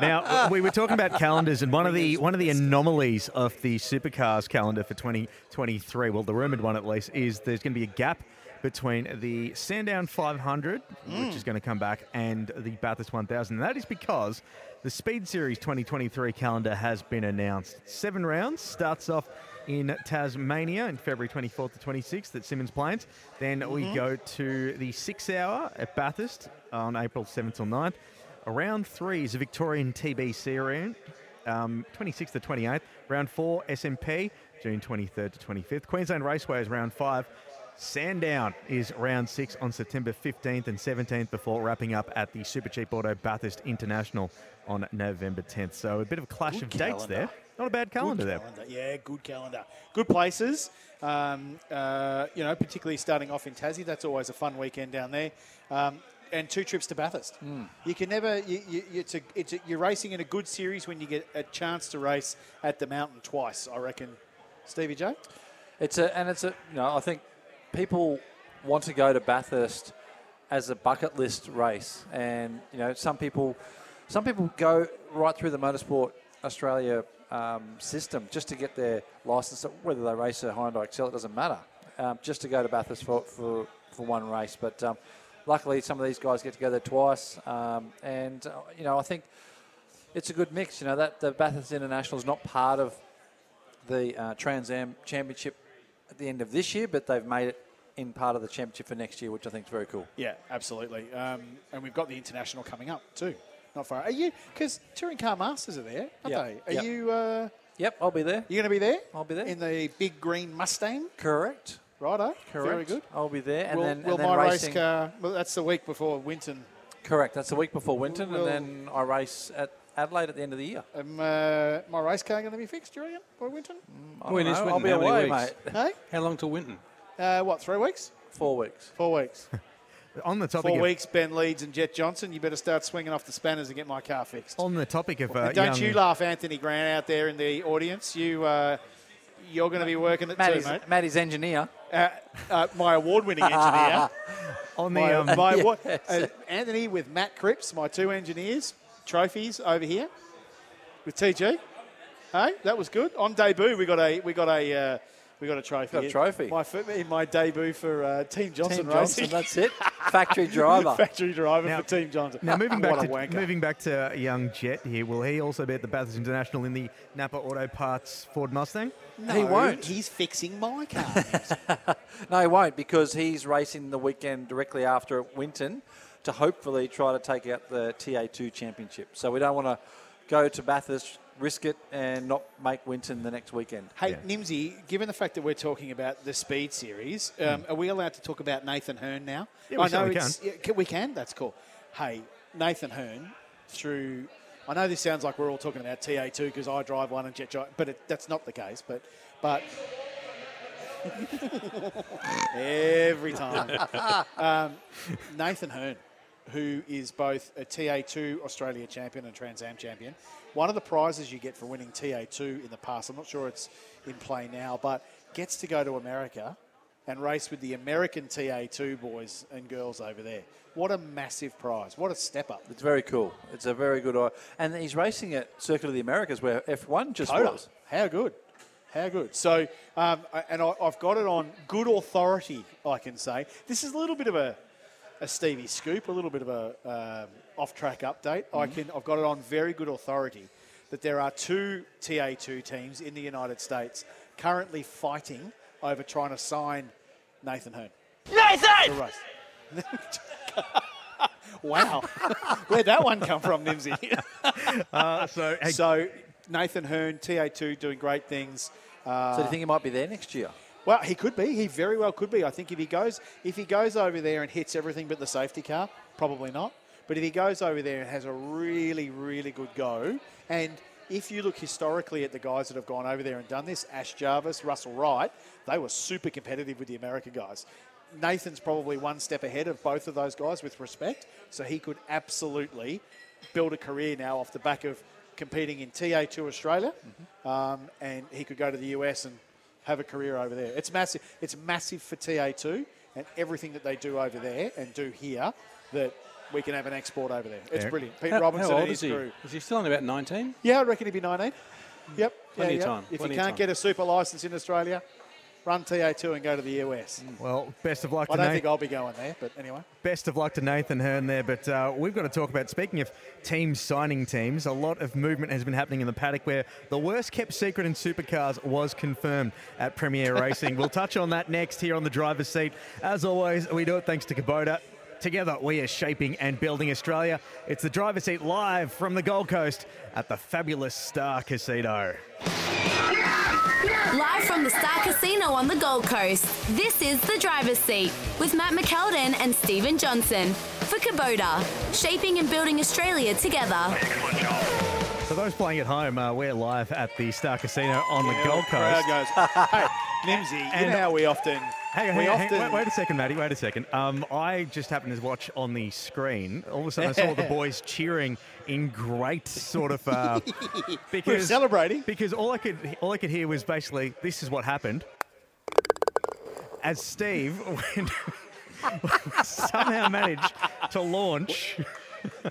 Now we were talking about calendars, and one of the one of the anomalies of the supercars calendar for 2023, well, the rumored one at least, is there's going to be a gap between the Sandown 500, Mm. which is going to come back, and the Bathurst 1000. And that is because the Speed Series 2023 calendar has been announced. Seven rounds starts off in Tasmania in February 24th to 26th at Symmons Plains. Then we Mhm. go to the six hour at Bathurst on April 7th till 9th. Round three is a Victorian TBC round, um, 26th to 28th. Round four, SMP, June 23rd to 25th. Queensland Raceway is round five. Sandown is round six on September 15th and 17th before wrapping up at the Super Cheap Auto Bathurst International on November 10th. So a bit of a clash Good of dates there. Not a bad calendar Good there. calendar. Yeah, good calendar. Good places. Um, uh, you know, particularly starting off in Tassie. That's always a fun weekend down there. Um, and two trips to Bathurst. Hmm. You can never. You, you, it's a, it's a, you're racing in a good series when you get a chance to race at the mountain twice. I reckon. Stevie J. It's a and it's a you know I think people want to go to Bathurst as a bucket list race, and you know some people some people go right through the Motorsport Australia um, system just to get their license. Whether they race a Hyundai Excel, it doesn't matter. Um, just to go to Bathurst for for, for one race, but um, luckily some of these guys get together twice, um, and uh, you know I think it's a good mix. You know that the Bathurst International is not part of the uh, Trans Am Championship at the end of this year, but they've made it in part of the championship for next year, which I think is very cool. Yeah, absolutely. Um, and we've got the international coming up too. Not far. Are you? Because touring car masters are there, aren't Yep, they? Are yep. you? Uh, yep, I'll be there. You're going to be there? I'll be there in the big green Mustang. Correct. Righto. Correct. Very good. I'll be there, and will then, will and then my racing. race car? Well, that's the week before Winton. Correct. That's the week before Winton, Will- and then I race at Adelaide at the end of the year. Um, uh, my race car going to be fixed, do you reckon, by Winton? I When don't is know, Winton? I'll be How away, mate. Hey, How long till Winton? uh, what? Three weeks? Four weeks. Four weeks. On the topic Four of, weeks. Ben Leeds and Jett Johnson. You better start swinging off the spanners and get my car fixed. on the topic of uh, don't young, you laugh, Anthony Grant, out there in the audience. You, uh, you're going to be working it Matty's, too, mate. Matty's engineer. Uh, uh, my award-winning engineer. on the my, um, my Yes. award- uh, Anthony with Matt Cripps, my two engineers, trophies over here with TG. Hey, that was good. On debut, we got a we got a uh, we got a trophy. Got a trophy. My fir- in my debut for uh, Team Johnson Team Johnson, that's it. Factory driver. Factory driver Now- for Team Johnson. Now moving back what to wanker. moving back to young Jett here, will he also be at the Bathurst International in the Napa Auto Parts Ford Mustang? No, He won't. He's fixing my car. No, he won't because he's racing the weekend directly after at Winton to hopefully try to take out the TA2 championship. So we don't want to go to Bathurst, risk it, and not make Winton the next weekend. Hey, Yeah. Nimsy, given the fact that we're talking about the Speed Series, um, are we allowed to talk about Nathan Hearn now? Yeah, we I know certainly it's, yeah, can- we can. That's cool. Hey, Nathan Hearn through. I know this sounds like we're all talking about TA2 because I drive one and Jett drive, but it, that's not the case. But but every time, um, Nathan Hearn who is both a TA2 Australia champion and Trans Am champion. One of the prizes you get for winning TA2 in the past, I'm not sure it's in play now, but gets to go to America and race with the American TA2 boys and girls over there. What a massive prize. What a step up. It's very cool. It's a very good. And he's racing at Circuit of the Americas where F1 just Coda. was. How good. How good. So, um, and I, I've got it on good authority, I can say. This is a little bit of a, a Stevie scoop, a little bit of a um, off-track update. I Mhm. can, I've got it on very good authority that there are two TA2 teams in the United States currently fighting over trying to sign Nathan Hearn. Nathan! To wow. Where'd that one come from, Nimsy? Uh, so, so Nathan Hearn, TA2, doing great things. Uh, So do you think he might be there next year? well, he could be. He very well could be. I think if he goes, if he goes over there and hits everything but the safety car, probably not. But if he goes over there and has a really, really good go, and if you look historically at the guys that have gone over there and done this, Ash Jarvis, Russell Wright, they were super competitive with the American guys. Nathan's probably one step ahead of both of those guys with respect, so he could absolutely build a career now off the back of competing in TA2 Australia, um, and he could go to the US and have a career over there. It's massive. It's massive for TA2 and everything that they do over there and do here that we can have an export over there. It's Yeah. brilliant. Pete How- Robinson how old and his is he? crew. Is he still only about 19? Yeah, I reckon he'd be 19. Yep. Plenty yeah, of yeah. time, If plenty you can't get a super license in Australia, run TA2 and go to the US. Well, best of luck I to don't Nathan. think I'll be going there, but anyway. Best of luck to Nathan Hearn there, but uh, we've got to talk about, speaking of teams signing teams, a lot of movement has been happening in the paddock where the worst kept secret in supercars was confirmed at PremiAir Racing. we'll touch on that next here on the driver's seat. As always, we do it thanks to Kubota. Together, we are shaping and building Australia. It's the driver's seat live from the Gold Coast at the fabulous Star Casino. Live from the Star Casino on the Gold Coast, this is The Driver's Seat with Matt McKeldin and Stephen Johnson for Kubota, shaping and building Australia together. For those playing at home, uh, we're live at the Star Casino on the Gold Coast. goes, hey, Nimsy, you And- know how we often. Hang on, we hang on, hang- often wait, wait a second, Matty. Wait a second. Um, I just happened to watch on the screen. All of a sudden, I saw the boys cheering in great sort of uh, because celebrating. Because all I could all I could hear was basically, "This is what happened." As Steve went, somehow managed to launch.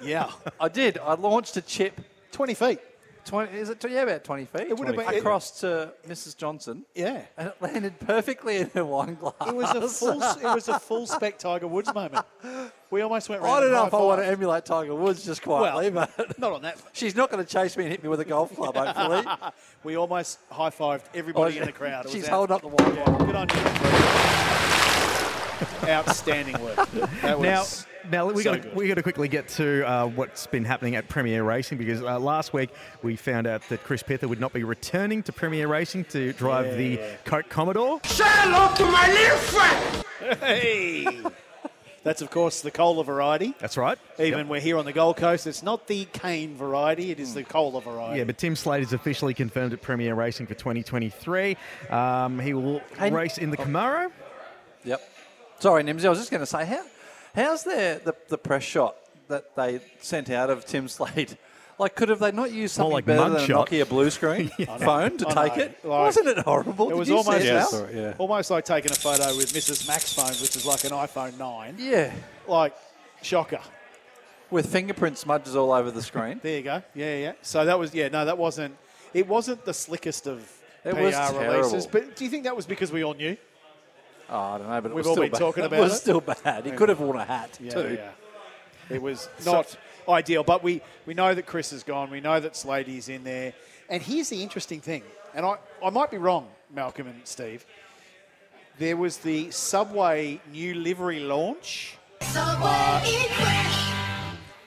Yeah, I did. I launched a chip. 20 feet. 20, is it? Yeah, about 20 feet. It would have been- it- across to Mrs. Johnson. Yeah. And it landed perfectly in her wine glass. It was a full. it was a full spec Tiger Woods moment. We almost went. I round don't know if I want to emulate Tiger Woods just quietly, Well, but not on that. she's not going to chase me and hit me with a golf club, hopefully. we almost high fived everybody Oh, in the crowd. It was she's out- holding up the wine Yeah, good on you. Outstanding work. That was now we so got we got to quickly get to uh, what's been happening at PremiAir Racing because uh, last week we found out that Chris Pither would not be returning to PremiAir Racing to drive the Yeah. Coke Commodore. Say hello to my little friend! Hey. That's of course the cola variety. That's right. Even Yep. we're here on the Gold Coast, it's not the cane variety; it is the cola variety. Yeah, but Tim Slade is officially confirmed at PremiAir Racing for 2023. Um, he will Hey- race in the Camaro. Yep. Sorry, Nimsy. I was just going to say, how, how's the, the the press shot that they sent out of Tim Slade? Like, could have they not used something like better than a. Nokia blue screen phone to I take know. it? Like- Wasn't it horrible? It Did was you almost, it, Yeah, Al? sorry, yeah. almost like taking a photo with Mrs. Mac's phone, which is like an iPhone 9. Yeah, Like, shocker. with fingerprint smudges all over the screen. There you go. Yeah, yeah. So that was, yeah, no, that wasn't, it wasn't the slickest of It PR was releases. terrible. But do you think that was because we all knew? Oh, I don't know, but it We've was all still been bad. talking it about was it. still bad. He could have worn a hat Yeah, too. yeah. It was not ideal, but we, we know that Chris is gone. We know that Slady's in there. And here's the interesting thing, and I, I might be wrong, Malcolm and Steve. There was the Subway new livery launch.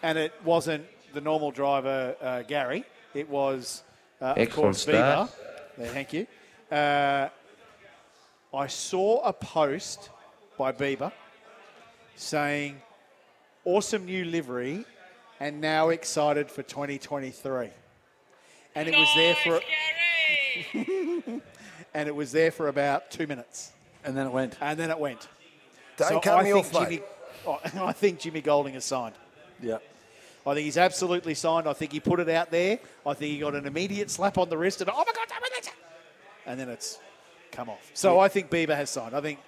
and it wasn't the normal driver, uh, Garry. It was, uh, of Excellent course, Bieber. start. There, thank you. Uh, I saw a post by Bieber saying, awesome new livery and now excited for 2023. And it was there for and it was there for about two minutes. And then it went. And then it went. Don't So cut I me think off, Jimmy, mate. Oh, I think Jimmy Golding is signed. Yeah. I think he's absolutely signed. I think he put it out there. I think he got an immediate slap on the wrist and oh my god, damn it, that's it." and then it's come off. So I think Bieber has signed. I think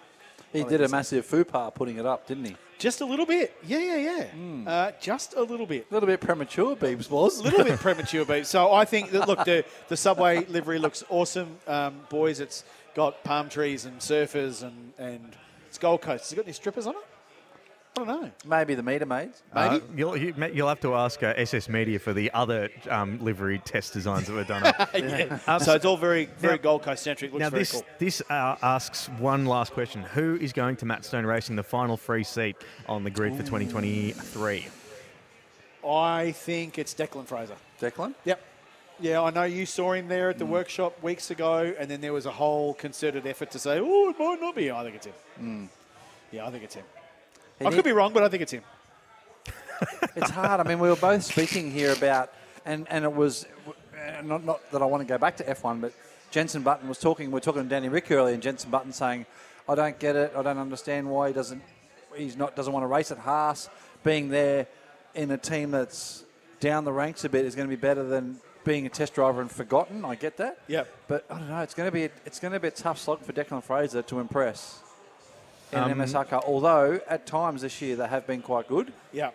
He I think did a it's- massive faux putting it up, didn't he? just a little bit. Yeah, yeah, yeah. Uh, just a little bit. A little bit premature, Beebs was. A little bit premature, but so I think that look, the the subway livery looks awesome, um, boys. It's got palm trees and surfers and and it's Gold Coast. Has it got any strippers on it? I don't know. Maybe the meter maids. Uh, you'll, you, you'll have to ask uh, SS Media for the other um, livery test designs that were done. yeah. Um, so it's all very very now- Gold Coast centric. Looks now very this cool. this uh, asks one last question: Who is going to Matt Stone Racing the final free seat on the grid for 2023? I think it's Declan Fraser. Declan? Yep. Yeah, I know you saw him there at the workshop weeks ago, and then there was a whole concerted effort to say, oh, it might not be. I think it's him. Yeah, I think it's him. I could be wrong, but I think it's him. it's hard. I mean, we were both speaking here about, and, and it was not, not that I want to go back to F1, but Jensen Button was talking. We were talking to Danny Ric earlier, and Jensen Button saying, "I don't get it. I don't understand why he doesn't. He's not doesn't want to race at Haas. Being there in a team that's down the ranks a bit is going to be better than." Being a test driver and forgotten, I get that. Yeah. But I don't know. It's going to be it's going to be a tough slog for Declan Fraser to impress in Um, MSR. Although at times this year they have been quite good. Yeah.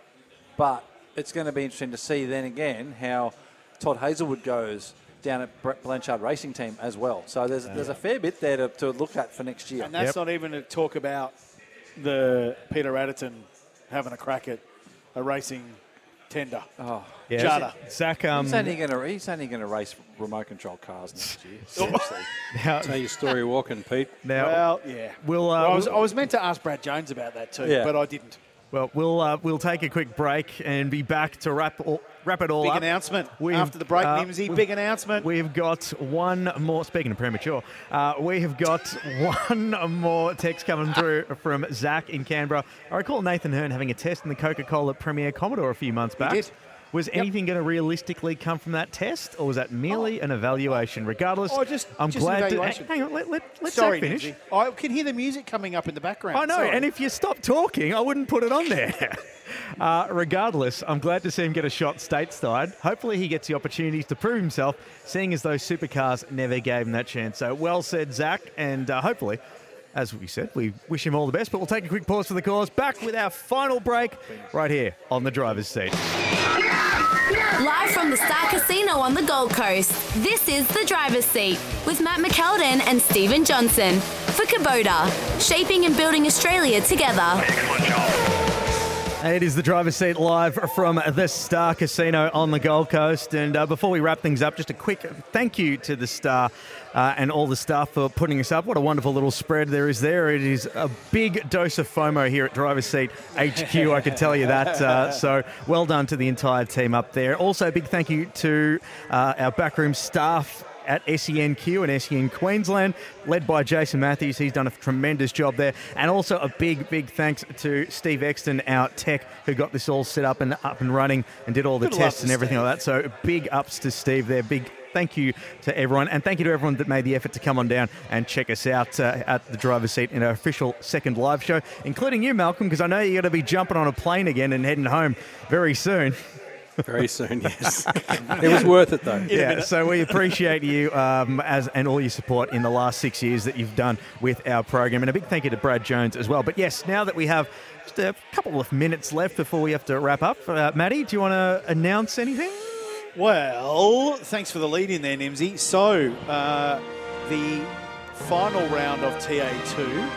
But it's going to be interesting to see then again how Todd Hazelwood goes down at Brett Blanchard Racing Team as well. So there's there's a fair bit there to, to look at for next year. And that's not even to talk about the Peter Adderton having a crack at a racing tender. Oh, Yeah. Jada. Zach, um, he's only going to he's only going to race remote control cars next year. Seriously. Now, Tell your story walking, Pete. now Well, yeah. we'll, uh, Well, I, was, I was meant to ask Brad Jones about that too, Yeah. but I didn't. Well, we'll uh, we'll take a quick break and be back to wrap all, wrap it all Big up. announcement We've, after the break, uh, Nimsy. Big announcement. We've got one more. Speaking of premature, uh, we have got one more text coming through from Zach in Canberra. I recall Nathan Hearn having a test in the Coca-Cola PremiAir Commodore a few months back. Did. Was anything going to realistically come from that test, or was that merely an evaluation? Regardless, Oh, just- I'm just glad. To, hang on, let, let, let Sorry, Zach finish. Nimsy. I can hear the music coming up in the background. I know, Sorry. and if you stop talking, I wouldn't put it on there. uh, regardless, I'm glad to see him get a shot stateside. Hopefully, he gets the opportunities to prove himself, seeing as those supercars never gave him that chance. So, well said, Zach, and uh, hopefully. As we said, we wish him all the best, but we'll take a quick pause for the cause. Back with our final break right here on the driver's seat. Live from the Star Casino on the Gold Coast, this is The Driver's Seat with Matt McKeldin and Stephen Johnson for Kubota, shaping and building Australia together. It is the driver's seat live from the Star Casino on the Gold Coast. And uh, before we wrap things up, just a quick thank you to the Star uh, and all the staff for putting us up. What a wonderful little spread there is there. It is a big dose of FOMO here at Driver's Seat HQ, I can tell you that. Uh, so well done to the entire team up there. Also, a big thank you to uh, our backroom staff at SENQ and SEN Queensland, led by Jason Matthews. He's done a tremendous job there. And also a big, big thanks to Steve Exton, our tech, who got this all set up and up and running and did all the Good tests and everything Steve. like that. So big ups to Steve there. Big thank you to everyone. And thank you to everyone that made the effort to come on down and check us out uh, at the driver's seat in our official second live show, including you, Malcolm, because I know you're going to be jumping on a plane again and heading home very soon. Very soon, yes. it was worth it, though. yeah, so we appreciate you um, as and all your support in the last six years that you've done with our program, and a big thank you to Brad Jones as well. But yes, now that we have just a couple of minutes left before we have to wrap up, uh, Matty, do you want to announce anything? Well, thanks for the lead in there, Nimsy. So, uh, the final round of TA2.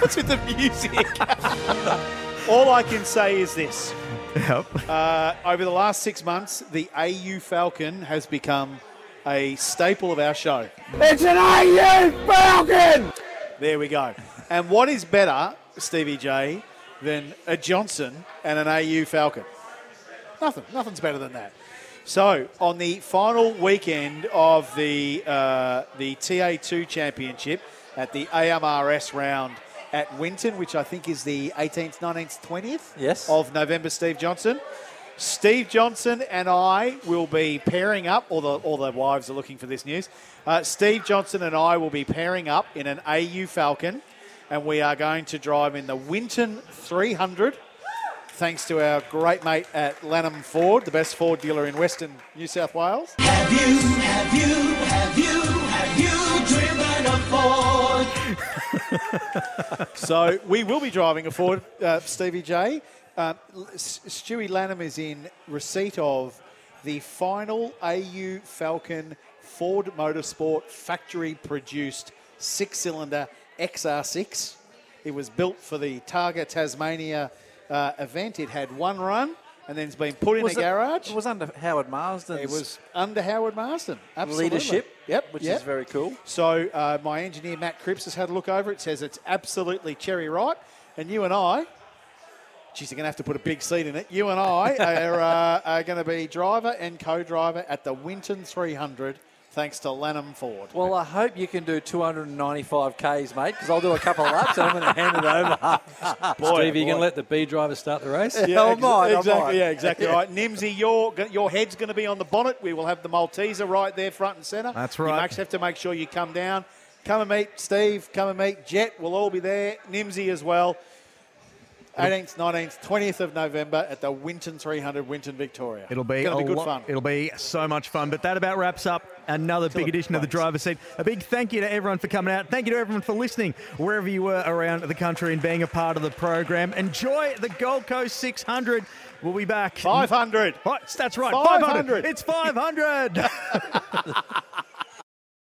What's with the music? All I can say is this. Yep. Uh, over the last six months, the AU Falcon has become a staple of our show. It's an AU Falcon! There we go. And what is better, Stevie J, than a Johnson and an AU Falcon? Nothing. Nothing's better than that. So, on the final weekend of the uh, the TA2 Championship at the AMRS round at Winton, which I think is the 18th, 19th, 20th Yes. of November, Steve Johnson. Steve Johnson and I will be pairing up, all the, all the wives are looking for this news. Uh, Steve Johnson and I will be pairing up in an AU Falcon and we are going to drive in the Winton 300. Thanks to our great mate at Lanham Ford, the best Ford dealer in Western New South Wales. Have you, have you, have you, so we will be driving a Ford, uh, Stevie J. Uh, Stewie Lanham is in receipt of the final AU Falcon Ford Motorsport factory produced six cylinder XR6. It was built for the Targa Tasmania uh, event. It had one run and then it's been put in Was a it- garage. It was under Howard Marsden. It was under Howard Marsden. Absolutely. leadership. Yep. which yep. is very cool. So uh, my engineer Matt Cripps has had a look over it. Says it's absolutely cherry ripe, and you and I. You're going to have to put a big seat in it. You and I are, uh, are going to be driver and co-driver at the Winton 300, thanks to Lanham Ford. Well, I hope you can do 295 Ks, mate, because I'll do a couple of laps and I'm going to hand it over. Boy, Steve, are you boy. going to let the B driver start the race? Yeah, I ex- might, I exactly. might. Yeah, exactly right. Nimsy, your your head's going to be on the bonnet. We will have the Malteser right there, front and centre. That's right. You right. must have to make sure you come down. Come and meet Steve. Come and meet Jett. We'll all be there. Nimsy as well. 18th, 19th, 20th of November at the Winton 300, Winton, Victoria. It'll be, a be good lot- fun. It'll be so much fun. But that about wraps up another big edition of the driver's seat. A big thank you to everyone for coming out. Thank you to everyone for listening wherever you were around the country and being a part of the program. Enjoy the Gold Coast 600. We'll be back. 500. Right, that's right. 500. 500. It's 500.